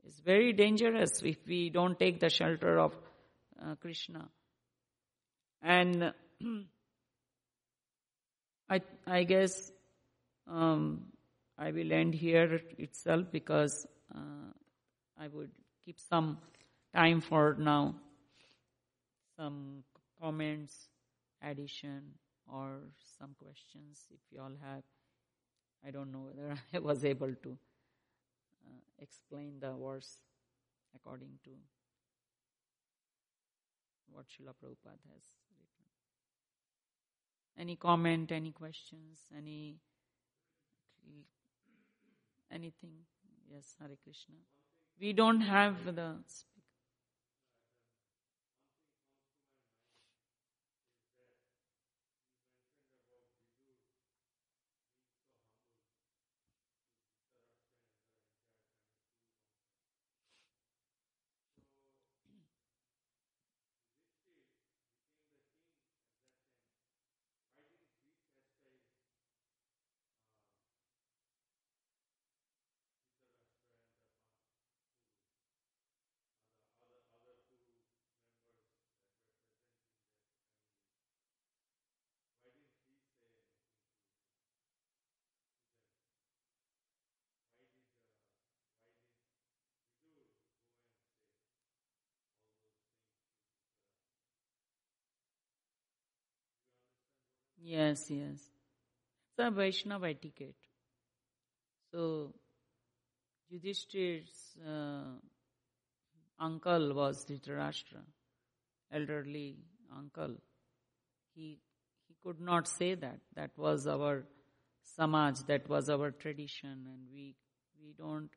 It's very dangerous if we don't take the shelter of uh, Krishna. And I, I guess um, I will end here itself because uh, I would keep some time for now, some comments, addition, or some questions if you all have. I don't know whether I was able to uh, explain the verse according to what Srila Prabhupada has written. Any comment, any questions, any anything? Yes, Hare Krishna. We don't have the Yes, yes. It's a Vaishnava etiquette. So, Yudhishthir's uh, uncle was Dhritarashtra, elderly uncle. He, he could not say that. That was our samaj, that was our tradition, and we, we don't,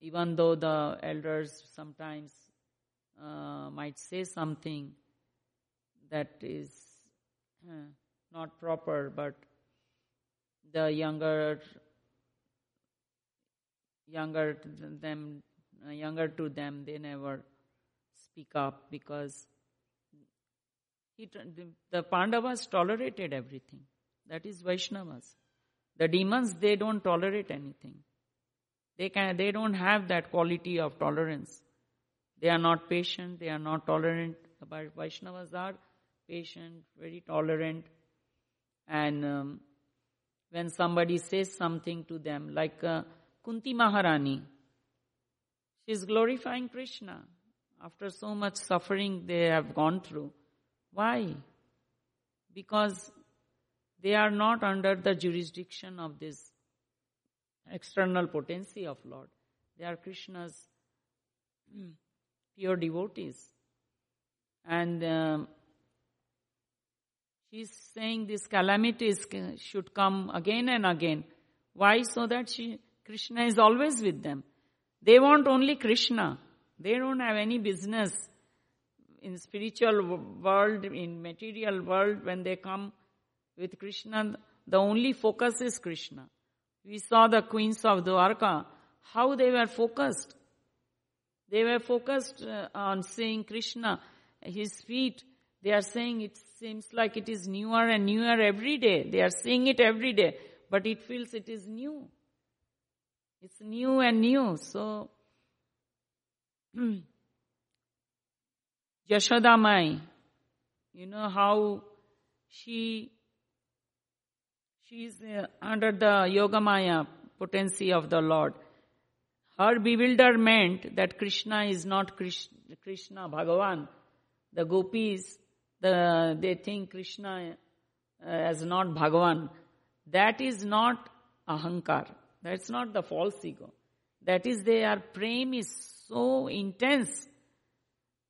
even though the elders sometimes uh, might say something that is uh, not proper, but the younger younger them younger to them they never speak up because he, the Pandavas tolerated everything. That is Vaishnavas. The demons they don't tolerate anything. They can they don't have that quality of tolerance. They are not patient. They are not tolerant. But Vaishnavas are patient, very tolerant, and um, when somebody says something to them, like uh, Kunti Maharani, she is glorifying Krishna after so much suffering they have gone through. Why? Because they are not under the jurisdiction of this external potency of Lord. They are Krishna's pure devotees. And um, She's saying these calamities should come again and again. Why? So that she, Krishna is always with them. They want only Krishna. They don't have any business in spiritual world, in material world, when they come with Krishna, the only focus is Krishna. We saw the queens of Dwarka, how they were focused. They were focused uh, on seeing Krishna, his feet. They are saying it seems like it is newer and newer every day. They are seeing it every day, but it feels it is new. It's new and new. So, Yashoda Mai, you know how she she is uh, under the Yogamaya potency of the Lord. Her bewilderment that Krishna is not Krishna, Krishna Bhagavan. The gopis, the, they think Krishna uh, as not Bhagavan. That is not ahankar. That's not the false ego. That is their prem is so intense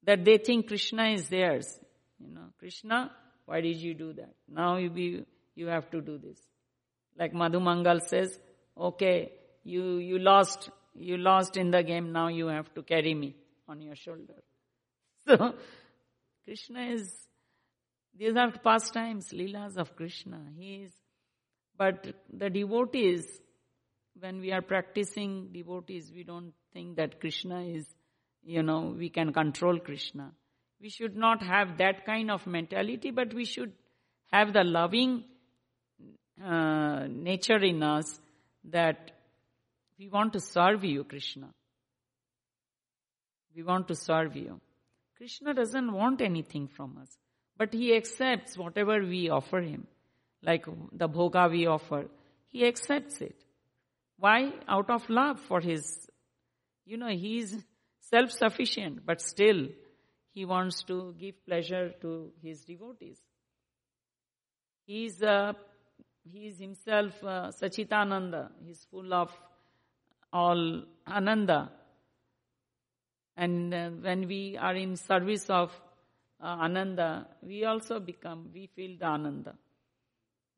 that they think Krishna is theirs. You know, Krishna, why did you do that? Now you be, you have to do this. Like Madhu Mangal says, okay, you, you lost, you lost in the game, now you have to carry me on your shoulder. So, Krishna is, these are pastimes, leelas of Krishna. He is, but the devotees, when we are practicing devotees, we don't think that Krishna is, you know, we can control Krishna. We should not have that kind of mentality, but we should have the loving uh, nature in us that we want to serve you, Krishna. We want to serve you. Krishna doesn't want anything from us, but he accepts whatever we offer him. Like the bhoga we offer, he accepts it. Why? Out of love for his, you know, he is self-sufficient, but still he wants to give pleasure to his devotees. He is a he is himself uh, Sachitananda. He is full of all Ananda. And uh, when we are in service of uh, Ananda, we also become, we feel the Ananda.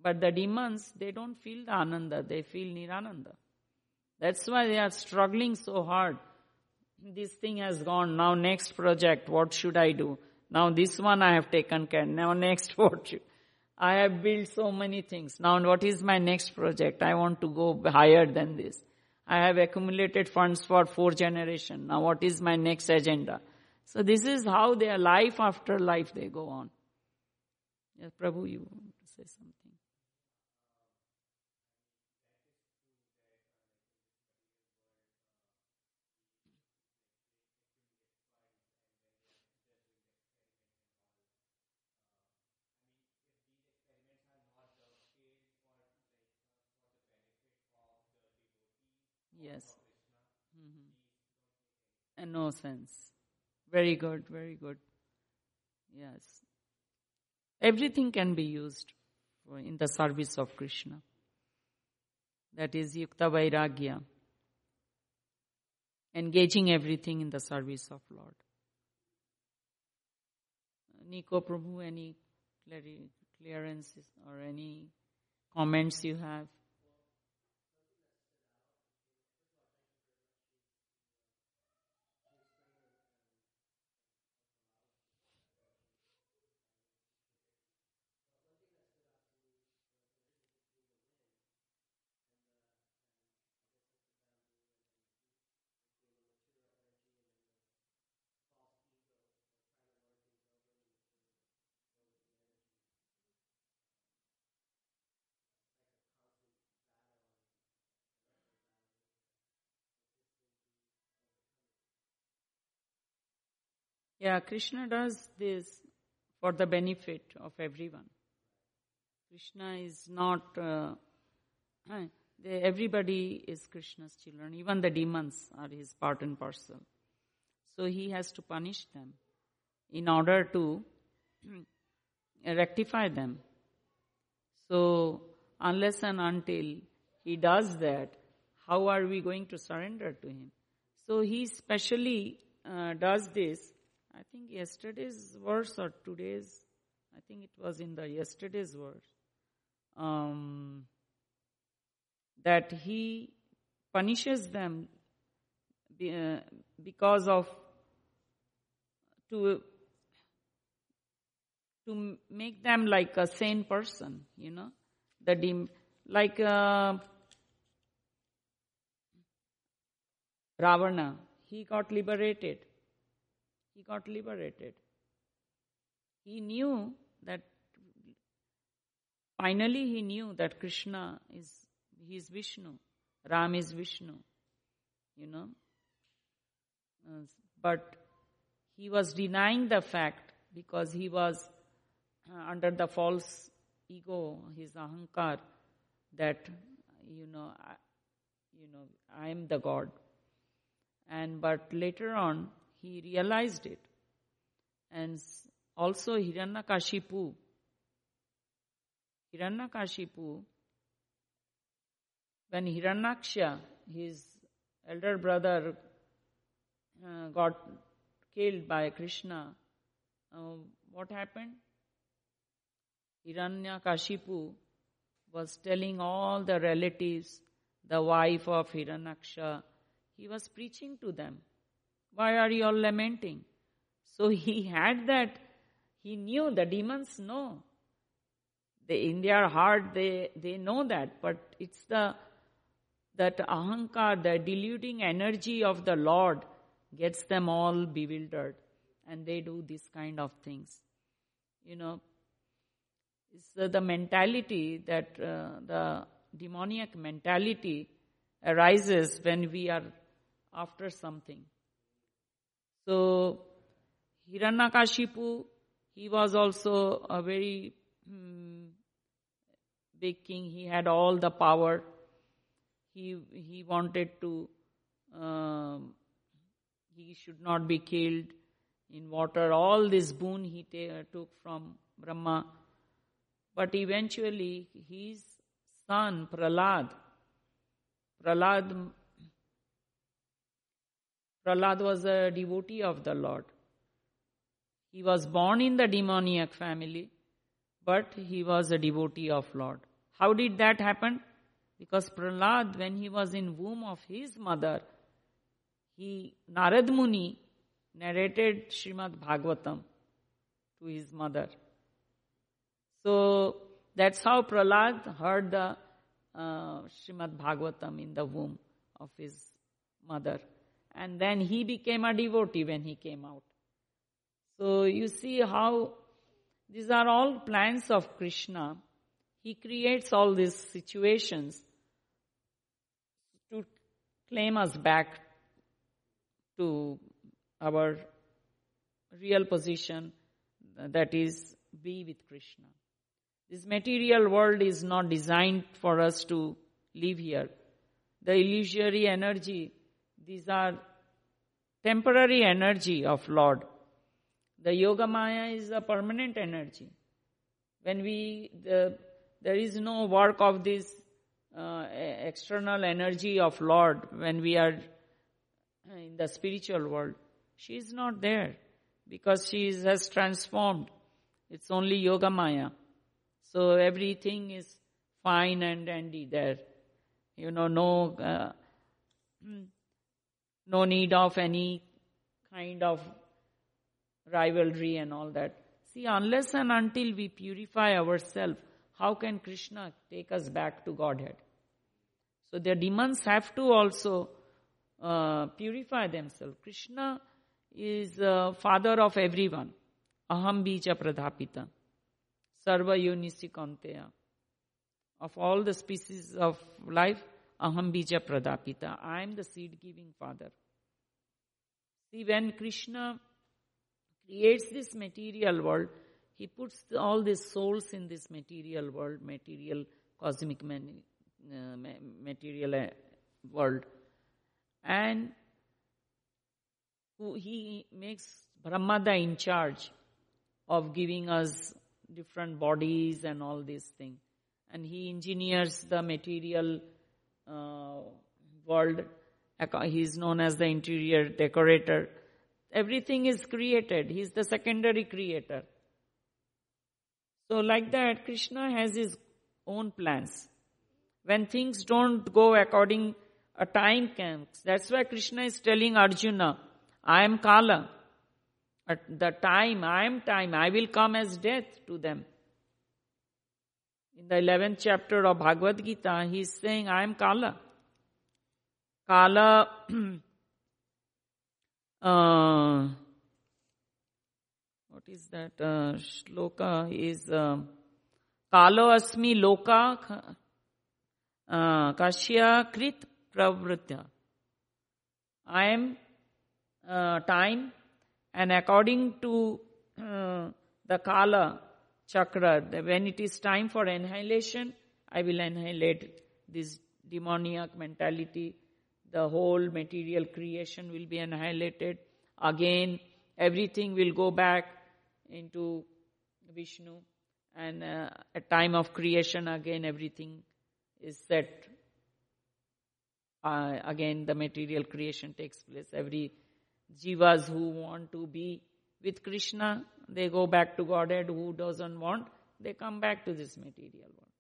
But the demons, they don't feel the Ananda, they feel Nirananda. That's why they are struggling so hard. This thing has gone, now next project, what should I do? Now this one I have taken care, now next what should, I have built so many things. Now what is my next project? I want to go higher than this. I have accumulated funds for four generation. Now what is my next agenda? So this is how their life after life they go on. Yes, Prabhu, you want to say something? Yes. Mm-hmm. And no sense. Very good, very good. Yes. Everything can be used in the service of Krishna. That is Yukta Vairagya. Engaging everything in the service of Lord. Nico Prabhu, any clearances or any comments you have? Yeah, Krishna does this for the benefit of everyone. Krishna is not, uh, everybody is Krishna's children. Even the demons are his part and parcel. So he has to punish them in order to rectify them. So unless and until he does that, how are we going to surrender to him? So he specially uh, does this I think yesterday's verse or today's, I think it was in the yesterday's verse, um, that he punishes them uh, because of to to make them like a sane person, you know. The dem- like uh, Ravana, he got liberated. He got liberated. He knew that finally he knew that Krishna is he is Vishnu, Ram is Vishnu, you know. Uh, but he was denying the fact because he was uh, under the false ego, his ahankar, that you know, I, you know, I am the God. And but later on, he realized it, and also Hiranyakashipu. Hiranyakashipu, when Hiranyaksha, his elder brother, uh, got killed by Krishna, uh, what happened? Hiranyakashipu was telling all the relatives, the wife of Hiranyaksha, he was preaching to them. Why are you all lamenting? So he had that, he knew the demons know. They, in their heart, they, they know that, but it's the that ahankar, the deluding energy of the Lord, gets them all bewildered, and they do this kind of things. You know, it's the mentality that uh, the demoniac mentality arises when we are after something. So, Hiranyakashipu, he was also a very hmm, big king. He had all the power. He, he wanted to, um, he should not be killed in water. All this boon he took from Brahma. But eventually, his son, Prahlad, Prahlad, Prahlad was a devotee of the Lord. He was born in the demoniac family, but he was a devotee of Lord. How did that happen? Because Prahlad, when he was in womb of his mother, he Narad Muni narrated Srimad Bhagavatam to his mother. So that's how Prahlad heard the uh, Srimad Bhagavatam in the womb of his mother. And then he became a devotee when he came out. So you see how these are all plans of Krishna. He creates all these situations to claim us back to our real position that is be with Krishna. This material world is not designed for us to live here. The illusory energy, these are temporary energy of Lord. The Yoga Maya is a permanent energy. When we, the, there is no work of this uh, external energy of Lord when we are in the spiritual world. She is not there because she is, has transformed. It's only Yoga Maya. So everything is fine and dandy there. You know, no, uh, no need of any kind of rivalry and all that. See, unless and until we purify ourselves, how can Krishna take us back to Godhead? So the demons have to also uh, purify themselves. Krishna is uh, father of everyone. Aham bija pradhapita. Sarva Yunisikanteya. Of all the species of life, Aham Bija Pradapita. I am the seed giving father. See, when Krishna creates this material world, he puts all these souls in this material world, material, cosmic man, uh, material uh, world. And he makes Brahma the in charge of giving us different bodies and all these things. And he engineers the material Uh, world. He is known as the interior decorator. Everything is created. He is the secondary creator. So like that, Krishna has his own plans. When things don't go according, a time comes. That's why Krishna is telling Arjuna, I am Kala. At the time, I am time, I will come as death to them. In the 11th chapter of Bhagavad Gita, he is saying, I am Kala. Kala, uh, what is that uh, shloka is uh, Kalo asmi loka uh, kashya krit pravritya. I am uh, time and according to uh, the Kala chakra, when it is time for annihilation, I will annihilate this demoniac mentality. The whole material creation will be annihilated. Again, everything will go back into Vishnu. And uh, at time of creation, again, everything is set. Uh, again, the material creation takes place. Every jivas who want to be with Krishna, they go back to Godhead. Who doesn't want, they come back to this material world.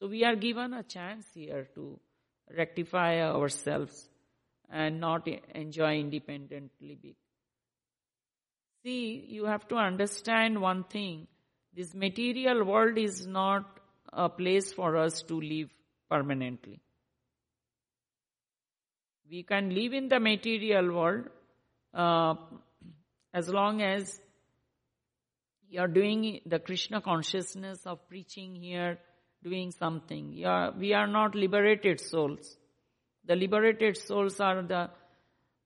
So we are given a chance here to rectify ourselves and not enjoy independently. See, you have to understand one thing. This material world is not a place for us to live permanently. We can live in the material world uh, as long as you are doing the Krishna consciousness of preaching here, doing something. Are, we are not liberated souls. The liberated souls are the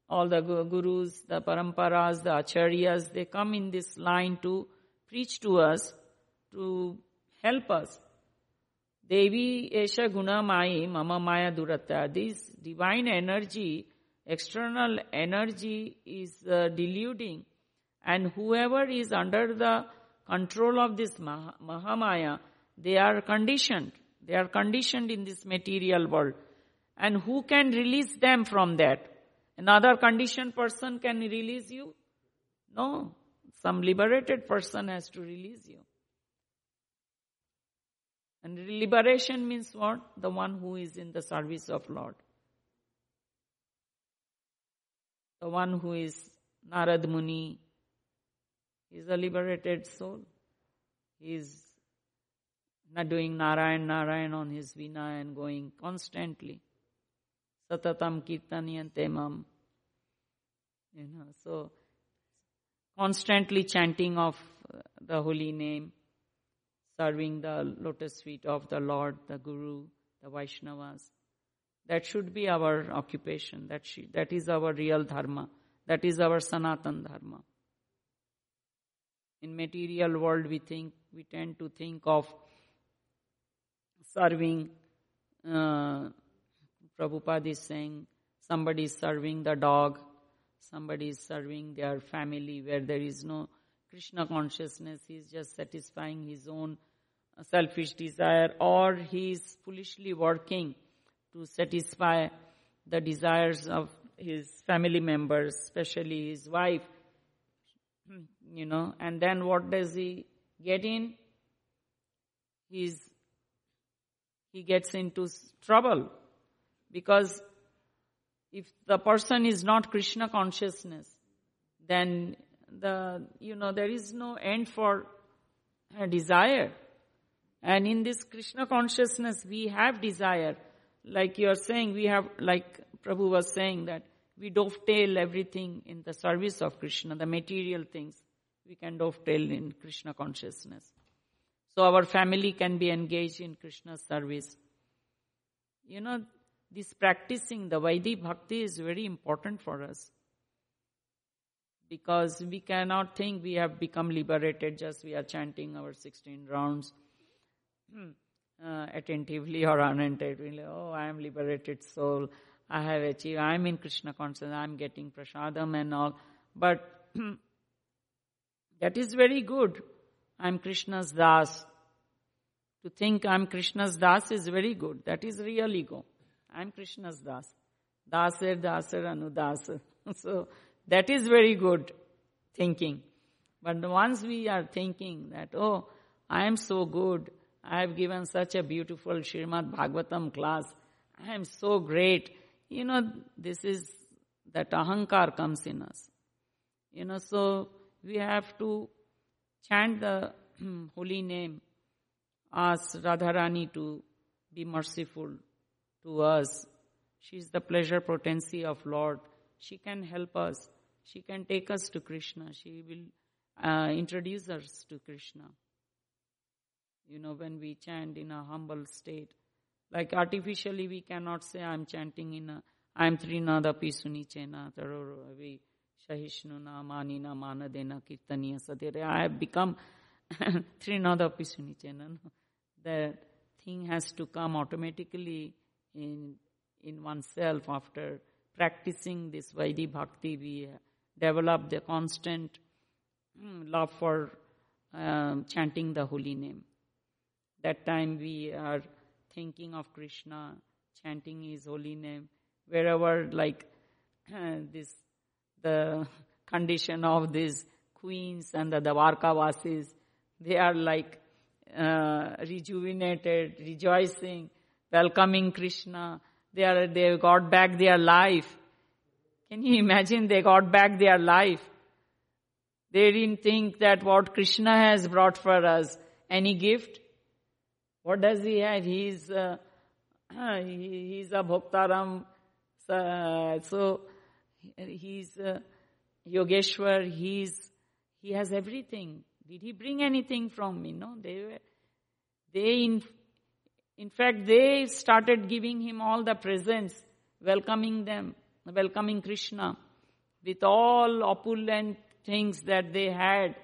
all the gurus, the paramparas, the acharyas, they come in this line to preach to us, to help us. Devi Esha Guna Mai Mama Maya Duratya. This divine energy, external energy is uh, deluding and whoever is under the control of this Mahamaya, they are conditioned. They are conditioned in this material world. And who can release them from that? Another conditioned person can release you? No. Some liberated person has to release you. And liberation means what? The one who is in the service of Lord. The one who is Narad Muni, is a liberated soul. He is not doing Narayan Narayan on his Vina and going constantly. Satatam Kirtaniyante Mam. You know, so constantly chanting of uh, the holy name, serving the lotus feet of the Lord, the Guru, the Vaishnavas. That should be our occupation. That, should, that is our real dharma. That is our Sanatan dharma. In material world, we think we tend to think of serving. Uh, Prabhupada is saying somebody is serving the dog, somebody is serving their family where there is no Krishna consciousness. He is just satisfying his own selfish desire, or he is foolishly working to satisfy the desires of his family members, especially his wife you know, and then what does he get in? He's, he gets into trouble because if the person is not Krishna consciousness, then the, you know, there is no end for desire. And in this Krishna consciousness, we have desire. Like you are saying, we have, like Prabhu was saying that we dovetail everything in the service of Krishna, the material things. We can dovetail in Krishna consciousness. So our family can be engaged in Krishna's service. You know, this practicing the Vaidhi Bhakti is very important for us. Because we cannot think we have become liberated just we are chanting our 16 rounds uh, attentively or unattentively. Oh, I am liberated soul. I have achieved, I am in Krishna consciousness, I am getting prasadam and all. But that is very good. I am Krishna's das. To think I am Krishna's das is very good. That is real ego. I am Krishna's das. Daser, daser, anudaser. So that is very good thinking. But once we are thinking that, oh, I am so good, I have given such a beautiful Srimad Bhagavatam class, I am so great, you know, this is that ahankar comes in us. You know, so we have to chant the holy name, ask Radharani to be merciful to us. She is the pleasure potency of Lord. She can help us. She can take us to Krishna. She will uh, introduce us to Krishna. You know, when we chant in a humble state, like artificially we cannot say I'm chanting in a, I'm Trinadapi Sunichena, Taroravi Shahishnuna Manina Manadena Kirtaniya Sadere. I have become Trinadapi Sunichena. That thing has to come automatically in, in oneself after practicing this Vaidhi Bhakti. We develop the constant hmm, love for um, chanting the holy name. That time we are thinking of Krishna, chanting His holy name, wherever like this, the condition of these queens and the Dwarkavasis, they are like uh, rejuvenated, rejoicing, welcoming Krishna. They are, they got back their life. Can you imagine they got back their life? They didn't think that what Krishna has brought for us, any gift, what does he have? He's uh, a bhoktaram. So he's uh, Yogeshwar. He's he has everything. Did he bring anything from me? No, they were they in in fact they started giving him all the presents, welcoming them, welcoming Krishna with all opulent things that they had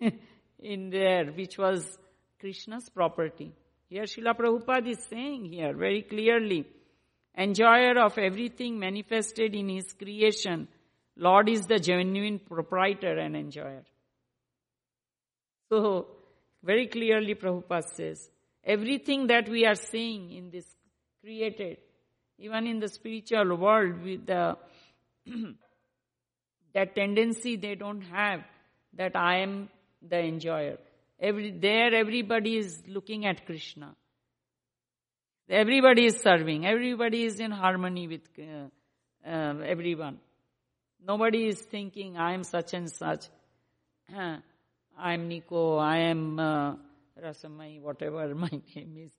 in there, which was Krishna's property. Here Srila Prabhupada is saying here very clearly, enjoyer of everything manifested in his creation, Lord is the genuine proprietor and enjoyer. So, very clearly Prabhupada says, everything that we are seeing in this created, even in the spiritual world with the that tendency they don't have that I am the enjoyer. Every, there everybody is looking at Krishna. Everybody is serving. Everybody is in harmony with uh, uh, everyone. Nobody is thinking, I am such and such. I am Nico, I am uh, Rasamai, whatever my name is.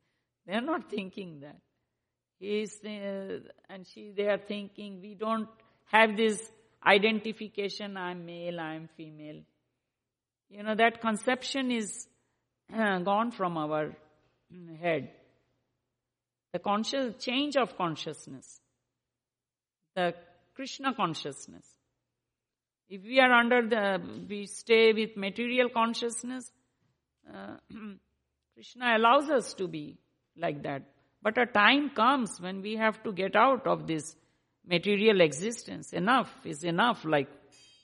They are not thinking that. He is, uh, and she, they are thinking, we don't have this identification, I am male, I am female. You know, that conception is gone from our head. The conscious change of consciousness. The Krishna consciousness. If we are under the, we stay with material consciousness, uh, Krishna allows us to be like that. But a time comes when we have to get out of this material existence. Enough is enough. Like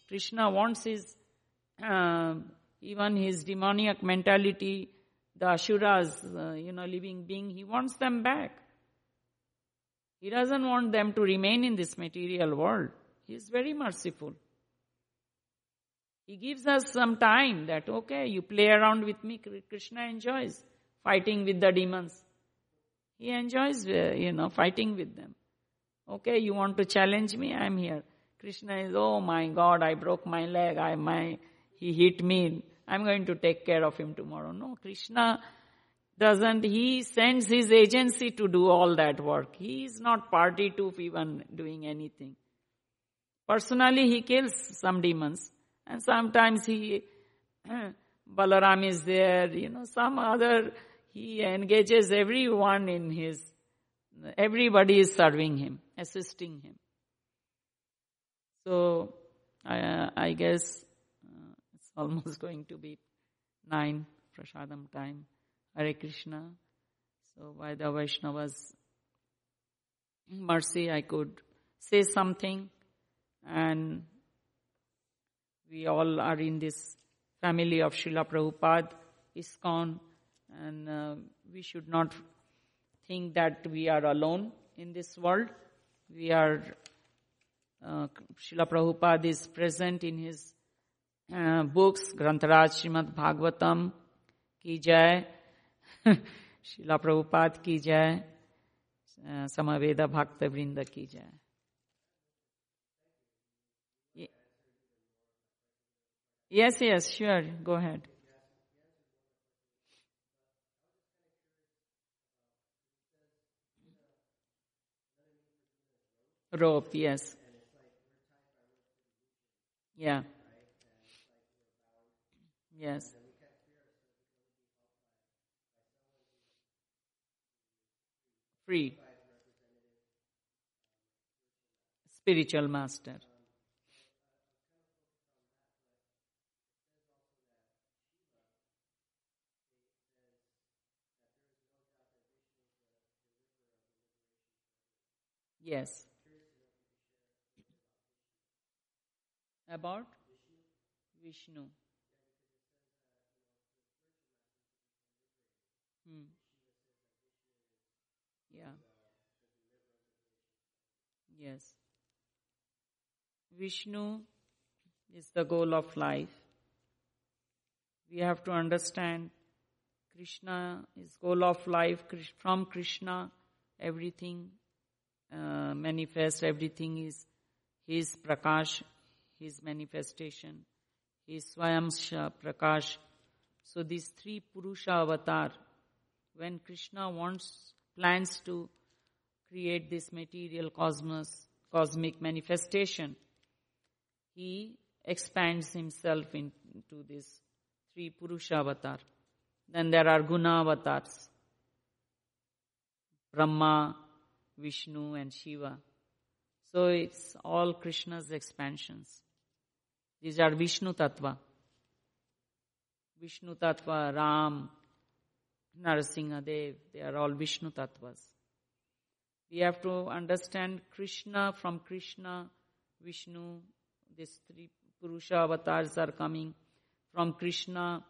Krishna wants his uh, even his demoniac mentality, the Asuras, uh, you know, living being, he wants them back. He doesn't want them to remain in this material world. He is very merciful. He gives us some time that, okay, you play around with me. Krishna enjoys fighting with the demons. He enjoys, uh, you know, fighting with them. Okay, you want to challenge me? I'm here. Krishna is, oh my God, I broke my leg. I, my, he hit me. I'm going to take care of him tomorrow. No, Krishna doesn't, he sends his agency to do all that work. He is not party to even doing anything. Personally, he kills some demons and sometimes he, Balaram is there, you know, some other, he engages everyone in his, everybody is serving him, assisting him. So, I, I guess almost going to be 9 prasadam time. Hare Krishna. So by the Vaishnava's mercy, I could say something and we all are in this family of Srila Prabhupada, ISKCON, and uh, we should not think that we are alone in this world. We are, uh, Srila Prabhupada is present in his books ग्रंथराज Shrimad Bhagavatam की जय शिला प्रभुपाद की जय समवेद भक्त वृंद की जय Yes, yes, sure. Go ahead. Rope, yes. Yeah. Yes. Free. Spiritual master. Yes. About Vishnu. Hmm. Yeah. Yes. Vishnu is the goal of life. We have to understand Krishna is goal of life. From Krishna, everything uh, manifests, everything is His Prakash, His manifestation, His Swayamsha Prakash. So these three Purusha avatar, when Krishna wants, plans to create this material cosmos, cosmic manifestation, he expands himself into this three Purusha avatar. Then there are Guna avatars. Brahma, Vishnu and Shiva. So it's all Krishna's expansions. These are Vishnu Tattva. Vishnu Tattva, Ram, Narasimhadev, they are all Vishnu Tattvas. We have to understand Krishna from Krishna, Vishnu, these three Purusha avatars are coming. From Krishna,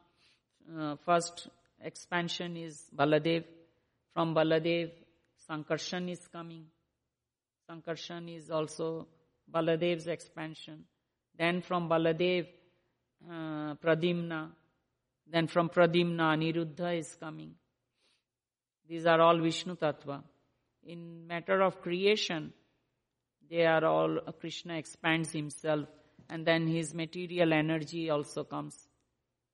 uh, first expansion is Baladev. From Baladev, Sankarshan is coming. Sankarshan is also Baladev's expansion. Then from Baladev, uh, Pradyumna. Then from Pradyumna, Aniruddha is coming. These are all Vishnu Tattva. In matter of creation, they are all, Krishna expands himself and then his material energy also comes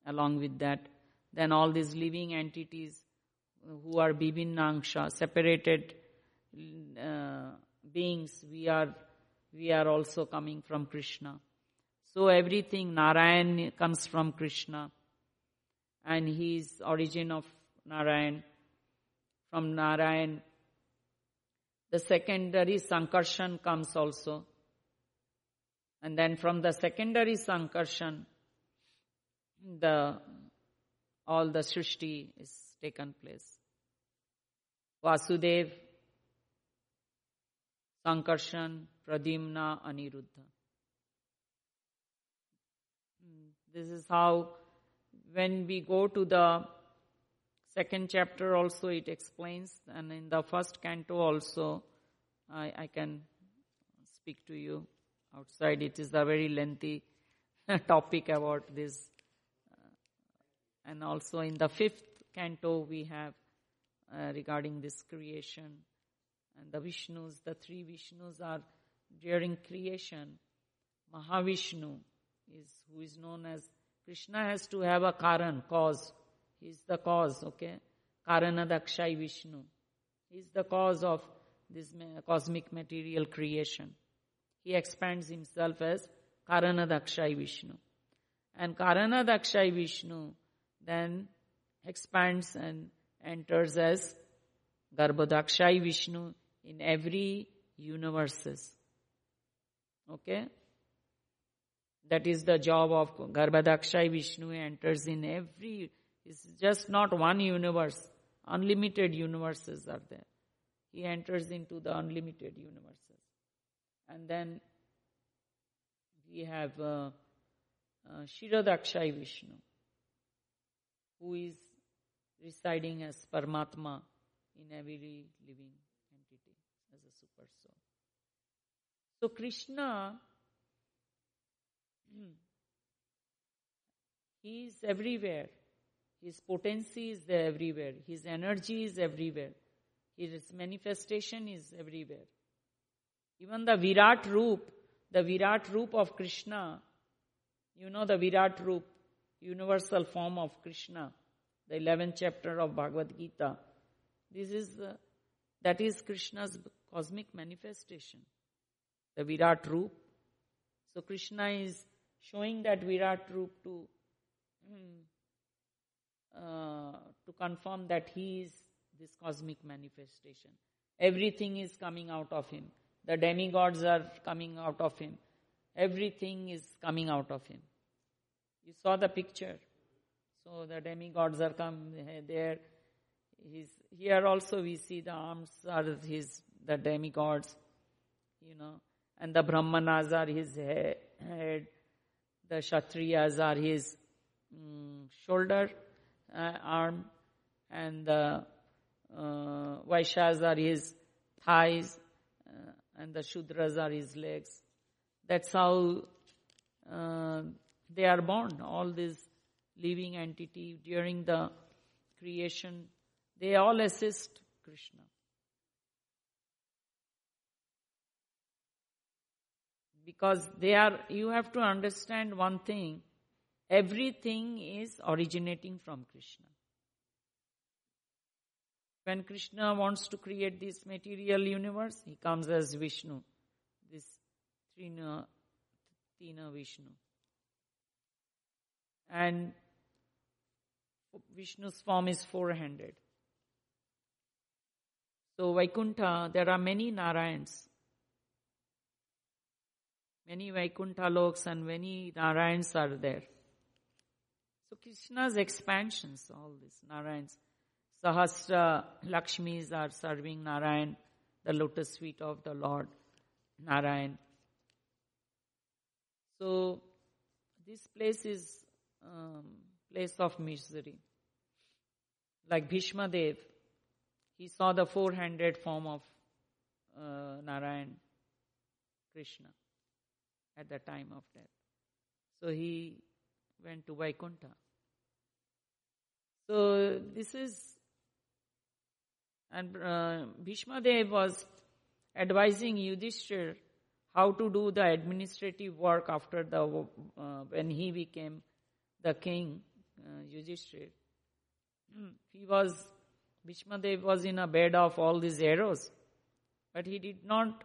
along with that. Then all these living entities who are Bibinangsha, separated uh, beings, we are, we are also coming from Krishna. So everything, Narayan comes from Krishna and his origin of Narayan. From Narayan, the secondary Sankarshan comes also. And then from the secondary Sankarshan, the all the Srishti is taken place. Vasudev, Sankarshan, Pradyumna, Aniruddha. Hmm, this is how, when we go to the second chapter also it explains, and in the first canto also, I, I can speak to you outside. It is a very lengthy topic about this. And also in the fifth canto we have uh, regarding this creation. And the Vishnus, the three Vishnus are during creation. Mahavishnu is who is known as Krishna has to have a Karan, cause. He is the cause, okay? Karanadakshai Vishnu. He is the cause of this cosmic material creation. He expands himself as Karanadakshai Vishnu. And Karanadakshai Vishnu then expands and enters as Garbhodakshai Vishnu in every universes. Okay? That is the job of Garbhodakshai Vishnu enters in every, it's just not one universe. Unlimited universes are there. He enters into the unlimited universes. And then we have uh, uh, Kshirodakshai Vishnu, who is residing as Paramatma in every living entity as a super soul. So Krishna, he is everywhere. His potency is there everywhere. His energy is everywhere. His manifestation is everywhere. Even the Virat Roop, the Virat Roop of Krishna, You know the Virat Roop, universal form of Krishna, the 11th chapter of Bhagavad Gita. This is the, that is Krishna's cosmic manifestation, the Virat Roop. So Krishna is showing that Virat Roop to hmm, uh, to confirm that he is this cosmic manifestation. Everything is coming out of him. The demigods are coming out of him. Everything is coming out of him. You saw the picture. So the demigods are come there. He's, here also we see the arms are his, the demigods, you know, and the brahmanas are his head, the kshatriyas are his um, shoulder, arm, and the uh, Vaishyas are his thighs, uh, and the Shudras are his legs. That's how uh, they are born, all these living entity during the creation. They all assist Krishna. Because they are, you have to understand one thing, everything is originating from Krishna. When Krishna wants to create this material universe, he comes as Vishnu, this Trina, Tina Vishnu. And Vishnu's form is four-handed. So Vaikuntha, there are many Narayans. Many Vaikuntha loks and many Narayans are there. So Krishna's expansions, all these Narayans. Sahasra Lakshmis are serving Narayan, the lotus feet of the Lord Narayan. So this place is um, place of misery. Like Bhishma Dev, he saw the four-handed form of uh, Narayan, Krishna, at the time of death. So he went to Vaikuntha. So this is and uh, Bhishma Dev was advising Yudhishthir how to do the administrative work after the uh, when he became the king, uh, Yudhishthir. He was Bhishma Dev was in a bed of all these arrows, but he did not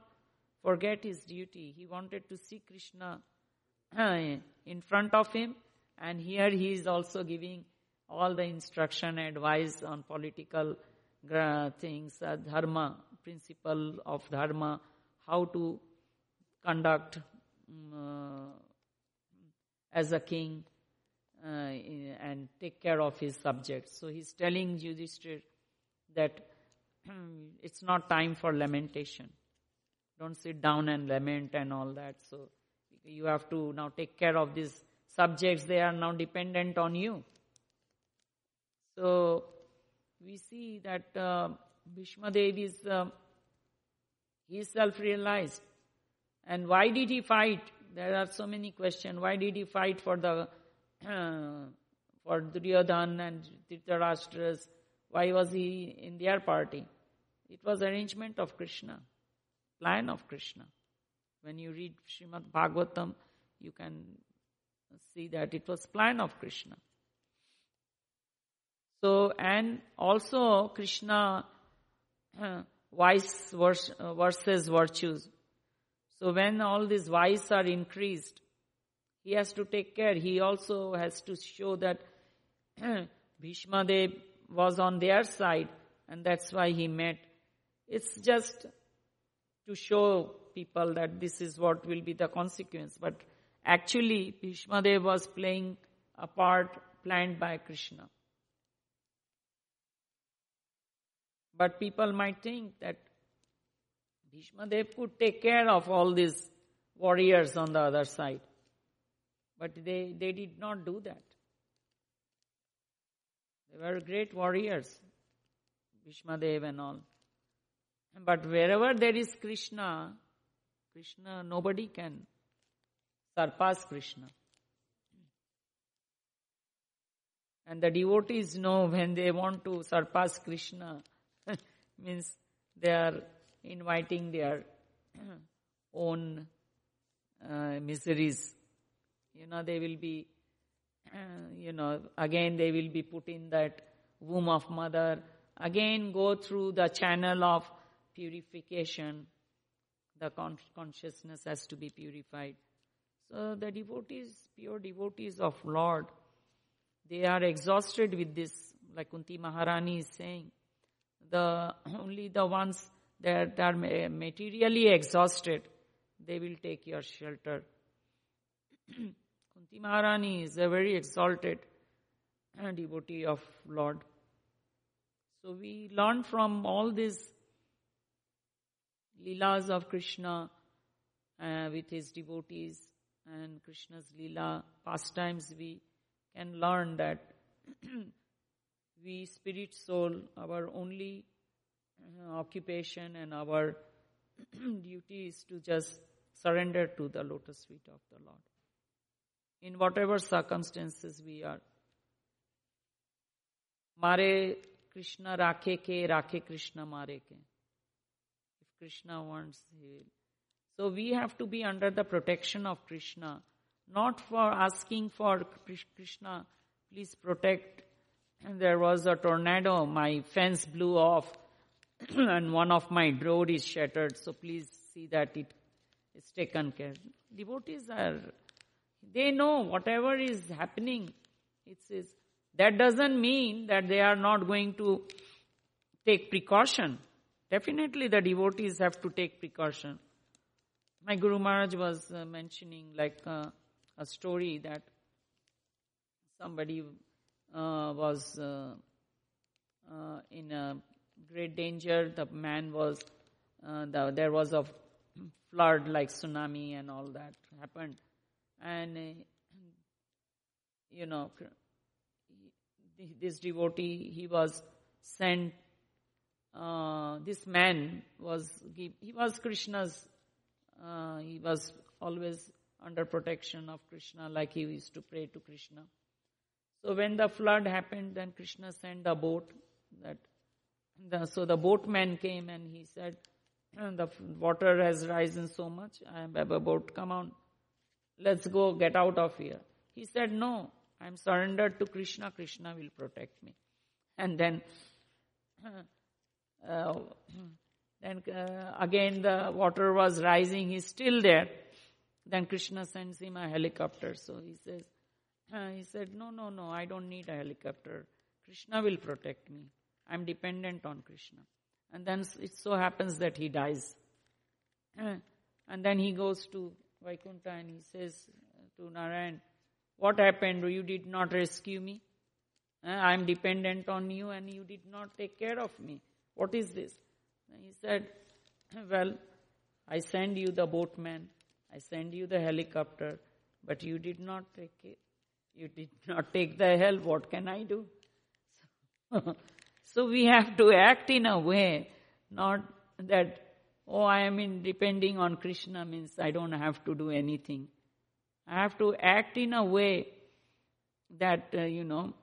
forget his duty. He wanted to see Krishna in front of him, and here he is also giving all the instruction, advice on political things, uh, dharma, principle of dharma, how to conduct um, as a king uh, and take care of his subjects. So he's telling Yudhishthir that it's not time for lamentation. Don't sit down and lament and all that. So you have to now take care of these subjects. They are now dependent on you. So we see that uh, Bhishma Dev is uh, he self-realized. And why did he fight? There are so many questions. Why did he fight for the for Duryodhan and Dhritarashtra's? Why was he in their party? It was arrangement of Krishna, plan of Krishna. When you read Srimad Bhagavatam, you can see that it was plan of Krishna. So, and also Krishna vice versus virtues. So when all these vices are increased, he has to take care. He also has to show that Bhishma Dev was on their side and that's why he met. It's just to show people that this is what will be the consequence. But actually, Bhishma Dev was playing a part planned by Krishna. But people might think that Bhishma Dev could take care of all these warriors on the other side. But they, they did not do that. They were great warriors, Bhishma Dev and all. But wherever there is Krishna, Krishna, nobody can surpass Krishna. And the devotees know when they want to surpass Krishna, means they are inviting their own uh, miseries you know, they will be, you know, again they will be put in that womb of mother, again go through the channel of purification. The con- consciousness has to be purified. So the devotees, pure devotees of Lord, they are exhausted with this, like Kunti Maharani is saying. The only the ones that are materially exhausted, they will take your shelter. Kunti Maharani is a very exalted devotee of Lord. So we learn from all these leelas of Krishna uh, with his devotees and Krishna's leela pastimes, we can learn that we spirit soul, our only uh, occupation and our duty is to just surrender to the lotus feet of the Lord. In whatever circumstances we are. Mare Krishna rakhe ke, rakhe Krishna mare ke. If Krishna wants, he will. So we have to be under the protection of Krishna, not for asking for Krishna, please protect. And there was a tornado, my fence blew off, and one of my road is shattered, so please see that it is taken care. Devotees are, they know whatever is happening, it says, that doesn't mean that they are not going to take precaution. Definitely the devotees have to take precaution. My Guru Maharaj was uh, mentioning like uh, a story that somebody uh, was uh, uh, in a great danger. The man was, uh, the, there was a flood like tsunami and all that happened. And, you know, this devotee, he was sent, this man was, he was Krishna's uh, he was always under protection of Krishna, like he used to pray to Krishna. So when the flood happened, then Krishna sent a boat. That the, so the boatman came and he said, "The water has risen so much. I have a boat. Come on, let's go. Get out of here." He said, "No, I am surrendered to Krishna. Krishna will protect me." And then. Uh, then uh, again the water was rising, he's still there. Then Krishna sends him a helicopter. So he says, uh, he said, no, no, no, I don't need a helicopter. Krishna will protect me. I'm dependent on Krishna. And then it so happens that he dies. Uh, and then he goes to Vaikuntha and he says to Narayan, what happened? You did not rescue me. Uh, I'm dependent on you and you did not take care of me. What is this? He said, Well, I send you the boatman, I send you the helicopter, but you did not take it. You did not take the help. What can I do? So, so we have to act in a way, not that, oh, I am in depending on Krishna means I don't have to do anything. I have to act in a way that, uh, you know,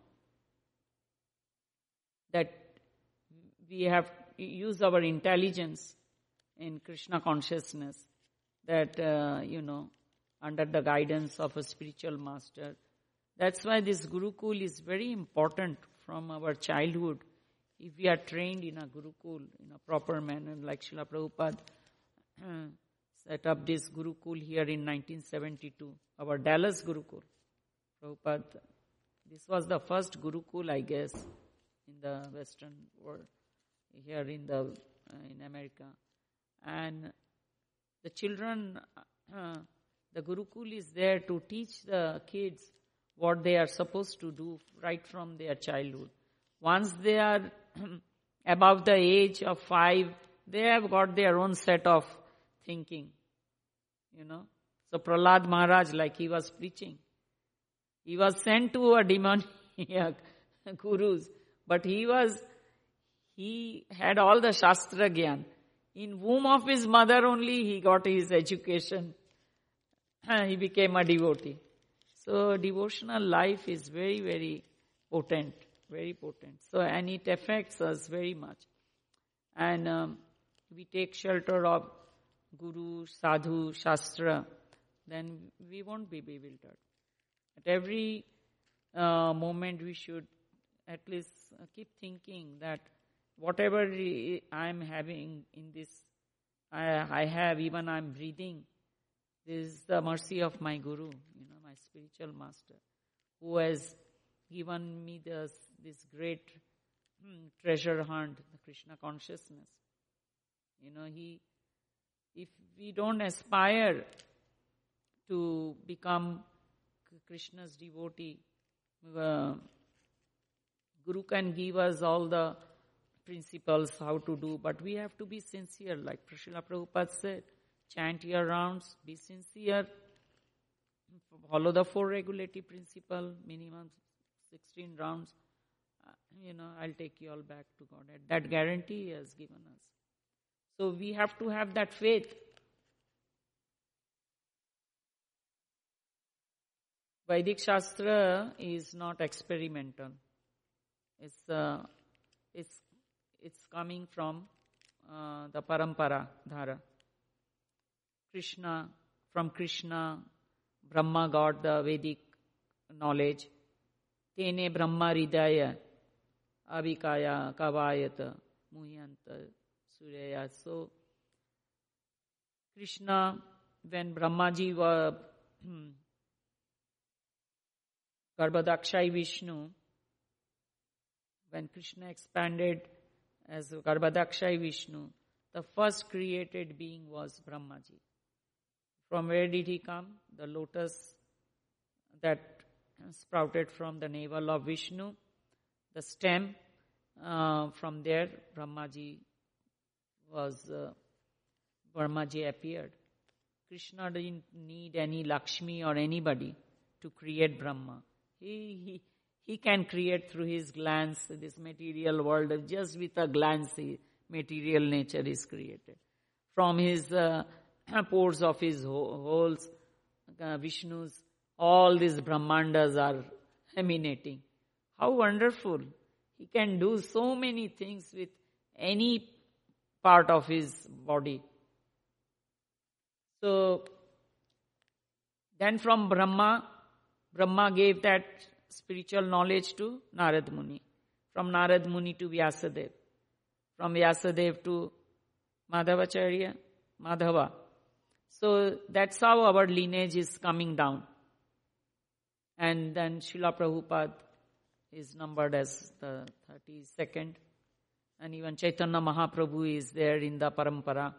that we have use our intelligence in Krishna consciousness that, uh, you know, under the guidance of a spiritual master. That's why this Gurukul is very important from our childhood. If we are trained in a Gurukul in a proper manner, like Srila Prabhupada uh, set up this Gurukul here in 1972, our Dallas Gurukul. Prabhupada, this was the first Gurukul, I guess, in the Western world here in the uh, in America, and the children, uh, the Gurukul is there to teach the kids what they are supposed to do right from their childhood. Once they are above the age of five, they have got their own set of thinking. You know. So Prahlad Maharaj, like he was preaching, he was sent to a demoniac gurus, but he was he had all the Shastra Gyan. In womb of his mother only he got his education. he became a devotee. So devotional life is very, very potent, very potent. So, and it affects us very much. And um, we take shelter of Guru, Sadhu, Shastra, then we won't be bewildered. At every uh, moment, we should at least keep thinking that whatever I am having in this, I, I have, even I am breathing, this is the mercy of my Guru, you know, my spiritual master, who has given me this, this great hmm, treasure hunt, the Krishna consciousness. You know, he, if we don't aspire to become Krishna's devotee, uh, Guru can give us all the principles how to do, but we have to be sincere, like Srila Prabhupada said. Chant your rounds, be sincere, follow the four regulative principle, minimum 16 rounds. Uh, you know, I'll take you all back to God. That guarantee He has given us. So we have to have that faith. Vedic Shastra is not experimental. It's, uh, it's, it's coming from uh, the Parampara Dhara. Krishna, from Krishna, Brahma got the Vedic knowledge. Tene Brahma Ridaya, Abhikaya, Kavayata, Muhyanta, Suryaya. So, Krishna, when Brahmaji was Garbhodakashayi Vishnu, when Krishna expanded as Garbhodakashayi Vishnu, the first created being was Brahmaji. From where did he come? The lotus that sprouted from the navel of Vishnu, the stem. Uh, from there, Brahmaji was uh, Brahmaji appeared. Krishna didn't need any Lakshmi or anybody to create Brahma. He, he, he can create through his glance this material world. Just with a glance, the material nature is created. From his uh, pores of his holes, uh, Vishnu's, all these Brahmandas are emanating. How wonderful. He can do so many things with any part of his body. So, then from Brahma, Brahma gave that spiritual knowledge to Narad Muni. From Narad Muni to Vyasadev. From Vyasadev to Madhavacharya, Madhava. So that's how our lineage is coming down. And then Srila Prabhupada is numbered as the 32nd. And even Chaitanya Mahaprabhu is there in the parampara.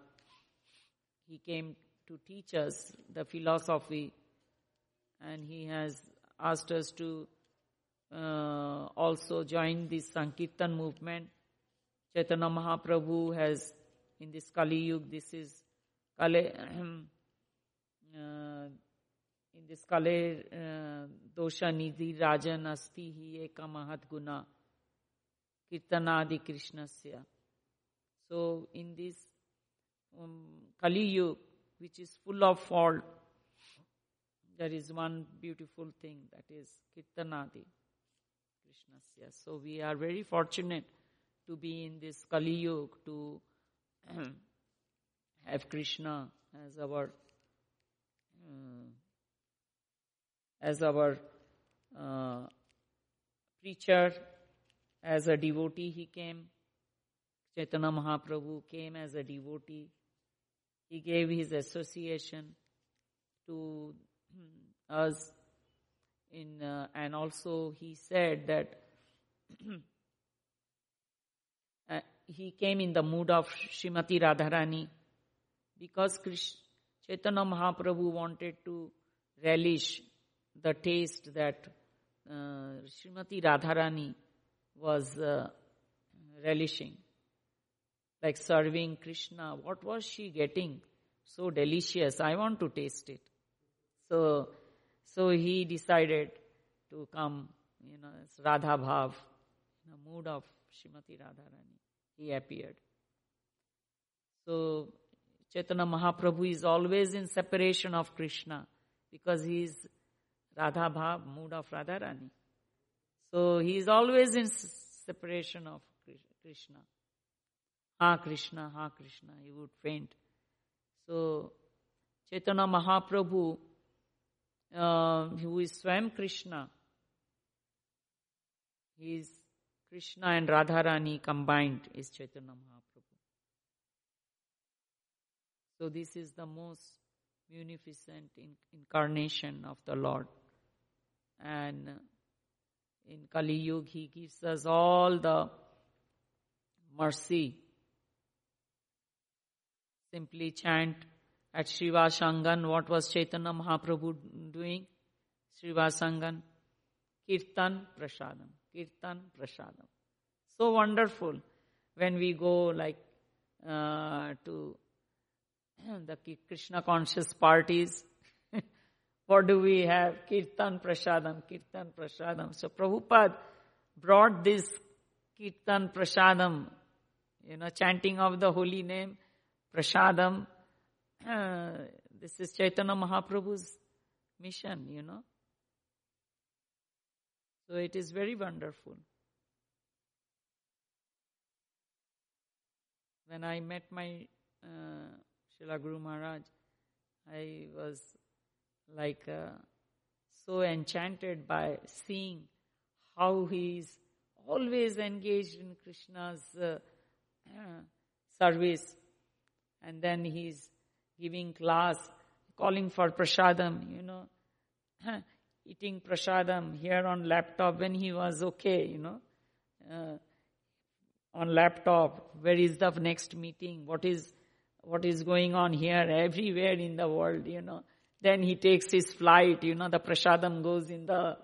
He came to teach us the philosophy and he has asked us to uh, also joined this Sankirtan movement. Chaitanya Mahaprabhu has, in this Kali Yuga, this is Kale, uh, in this Kale uh, Dosha Nidhi Rajan Asti Hi Eka Mahat Guna Kirtanadi Krishnasya. So in this um, Kali Yuga, which is full of fault, there is one beautiful thing that is Kirtanadi. Krishnasya. So we are very fortunate to be in this Kali Yuga to have Krishna as our uh, as our uh, preacher, as a devotee he came. Chaitanya Mahaprabhu came as a devotee. He gave his association to us in uh, and also he said that uh, he came in the mood of Srimati Radharani because Krish, Chaitanya Mahaprabhu wanted to relish the taste that uh, Srimati Radharani was uh, relishing. Like serving Krishna. What was she getting? So delicious. I want to taste it. So so he decided to come, you know, it's Radha Bhav, in the mood of Srimati Radharani. He appeared. So Chaitanya Mahaprabhu is always in separation of Krishna because he is Radha Bhav, mood of Radharani. So he is always in separation of Krishna. Ha Krishna, Ha Krishna, he would faint. So Chaitanya Mahaprabhu uh, who is Swam Krishna. He is Krishna and Radharani combined is Chaitanya Mahaprabhu. So this is the most munificent incarnation of the Lord. And in Kali Yuga, He gives us all the mercy. Simply chant at Srivasangan, what was Chaitanya Mahaprabhu doing? Srivasangan, Kirtan Prasadam. Kirtan Prasadam. So wonderful when we go like uh, to the Krishna conscious parties. what do we have? Kirtan Prasadam, Kirtan Prasadam. So Prabhupada brought this Kirtan Prasadam, you know, chanting of the holy name, Prasadam. Uh, this is Chaitanya Mahaprabhu's mission, you know. So it is very wonderful. When I met my uh, Srila Guru Maharaj, I was like uh, so enchanted by seeing how he is always engaged in Krishna's uh, service. And then he's giving class, calling for prasadam, you know eating prasadam here on laptop when he was okay, you know. Uh, on laptop, where is the next meeting? What is, what is going on here? Everywhere in the world, you know. Then he takes his flight, you know, the prasadam goes in the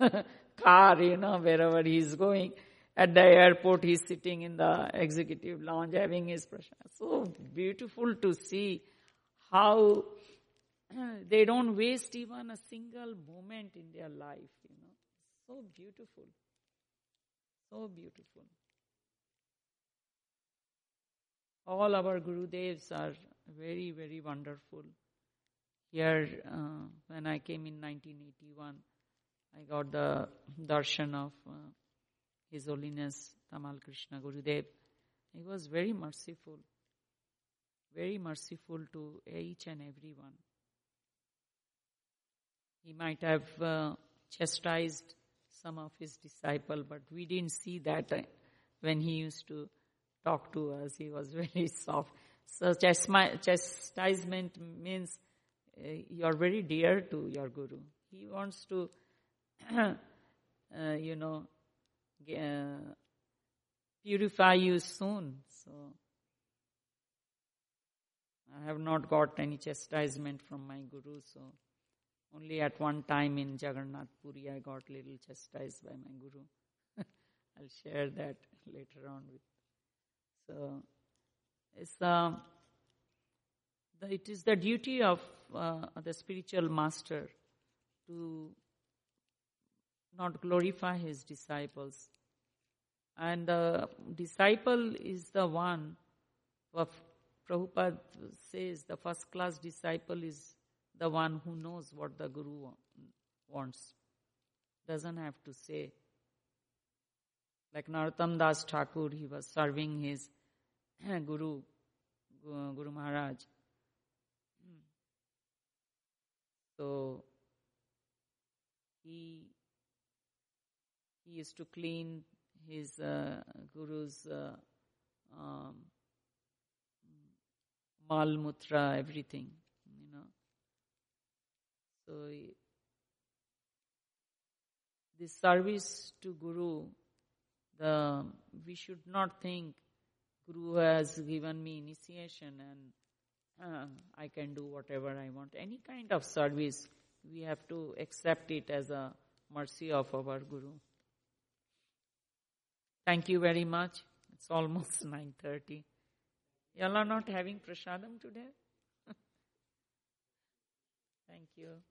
car, you know, wherever he's going. At the airport, he's sitting in the executive lounge having his prasadam. So beautiful to see how they don't waste even a single moment in their life, you know. So beautiful. So beautiful. All our Gurudevs are very, very wonderful. Here, uh, when I came in 1981, I got the darshan of uh, His Holiness Tamal Krishna Gurudev. He was very merciful, very merciful to each and every one. He might have uh, chastised some of his disciples, but we didn't see that when he used to talk to us. He was very soft. So chastisement means uh, you are very dear to your guru. He wants to, uh, you know, uh, purify you soon. So I have not got any chastisement from my guru. So only at one time in Jagannath Puri I got little chastised by my guru. I'll share that later on with. So it's uh, the, it is the duty of uh, the spiritual master to not glorify his disciples. And the disciple is the one, of Prabhupada says the first class disciple is the one who knows what the Guru wants. Doesn't have to say. Like Narottam Das Thakur, he was serving his Guru, Guru Maharaj. So he he used to clean his uh, guru's uh, um, mal mutra, everything. You know. So, this service to Guru, the, we should not think Guru has given me initiation and uh, I can do whatever I want. Any kind of service, we have to accept it as a mercy of our Guru. Thank you very much. It's almost 9.30. Y'all are not having prasadam today? Thank you.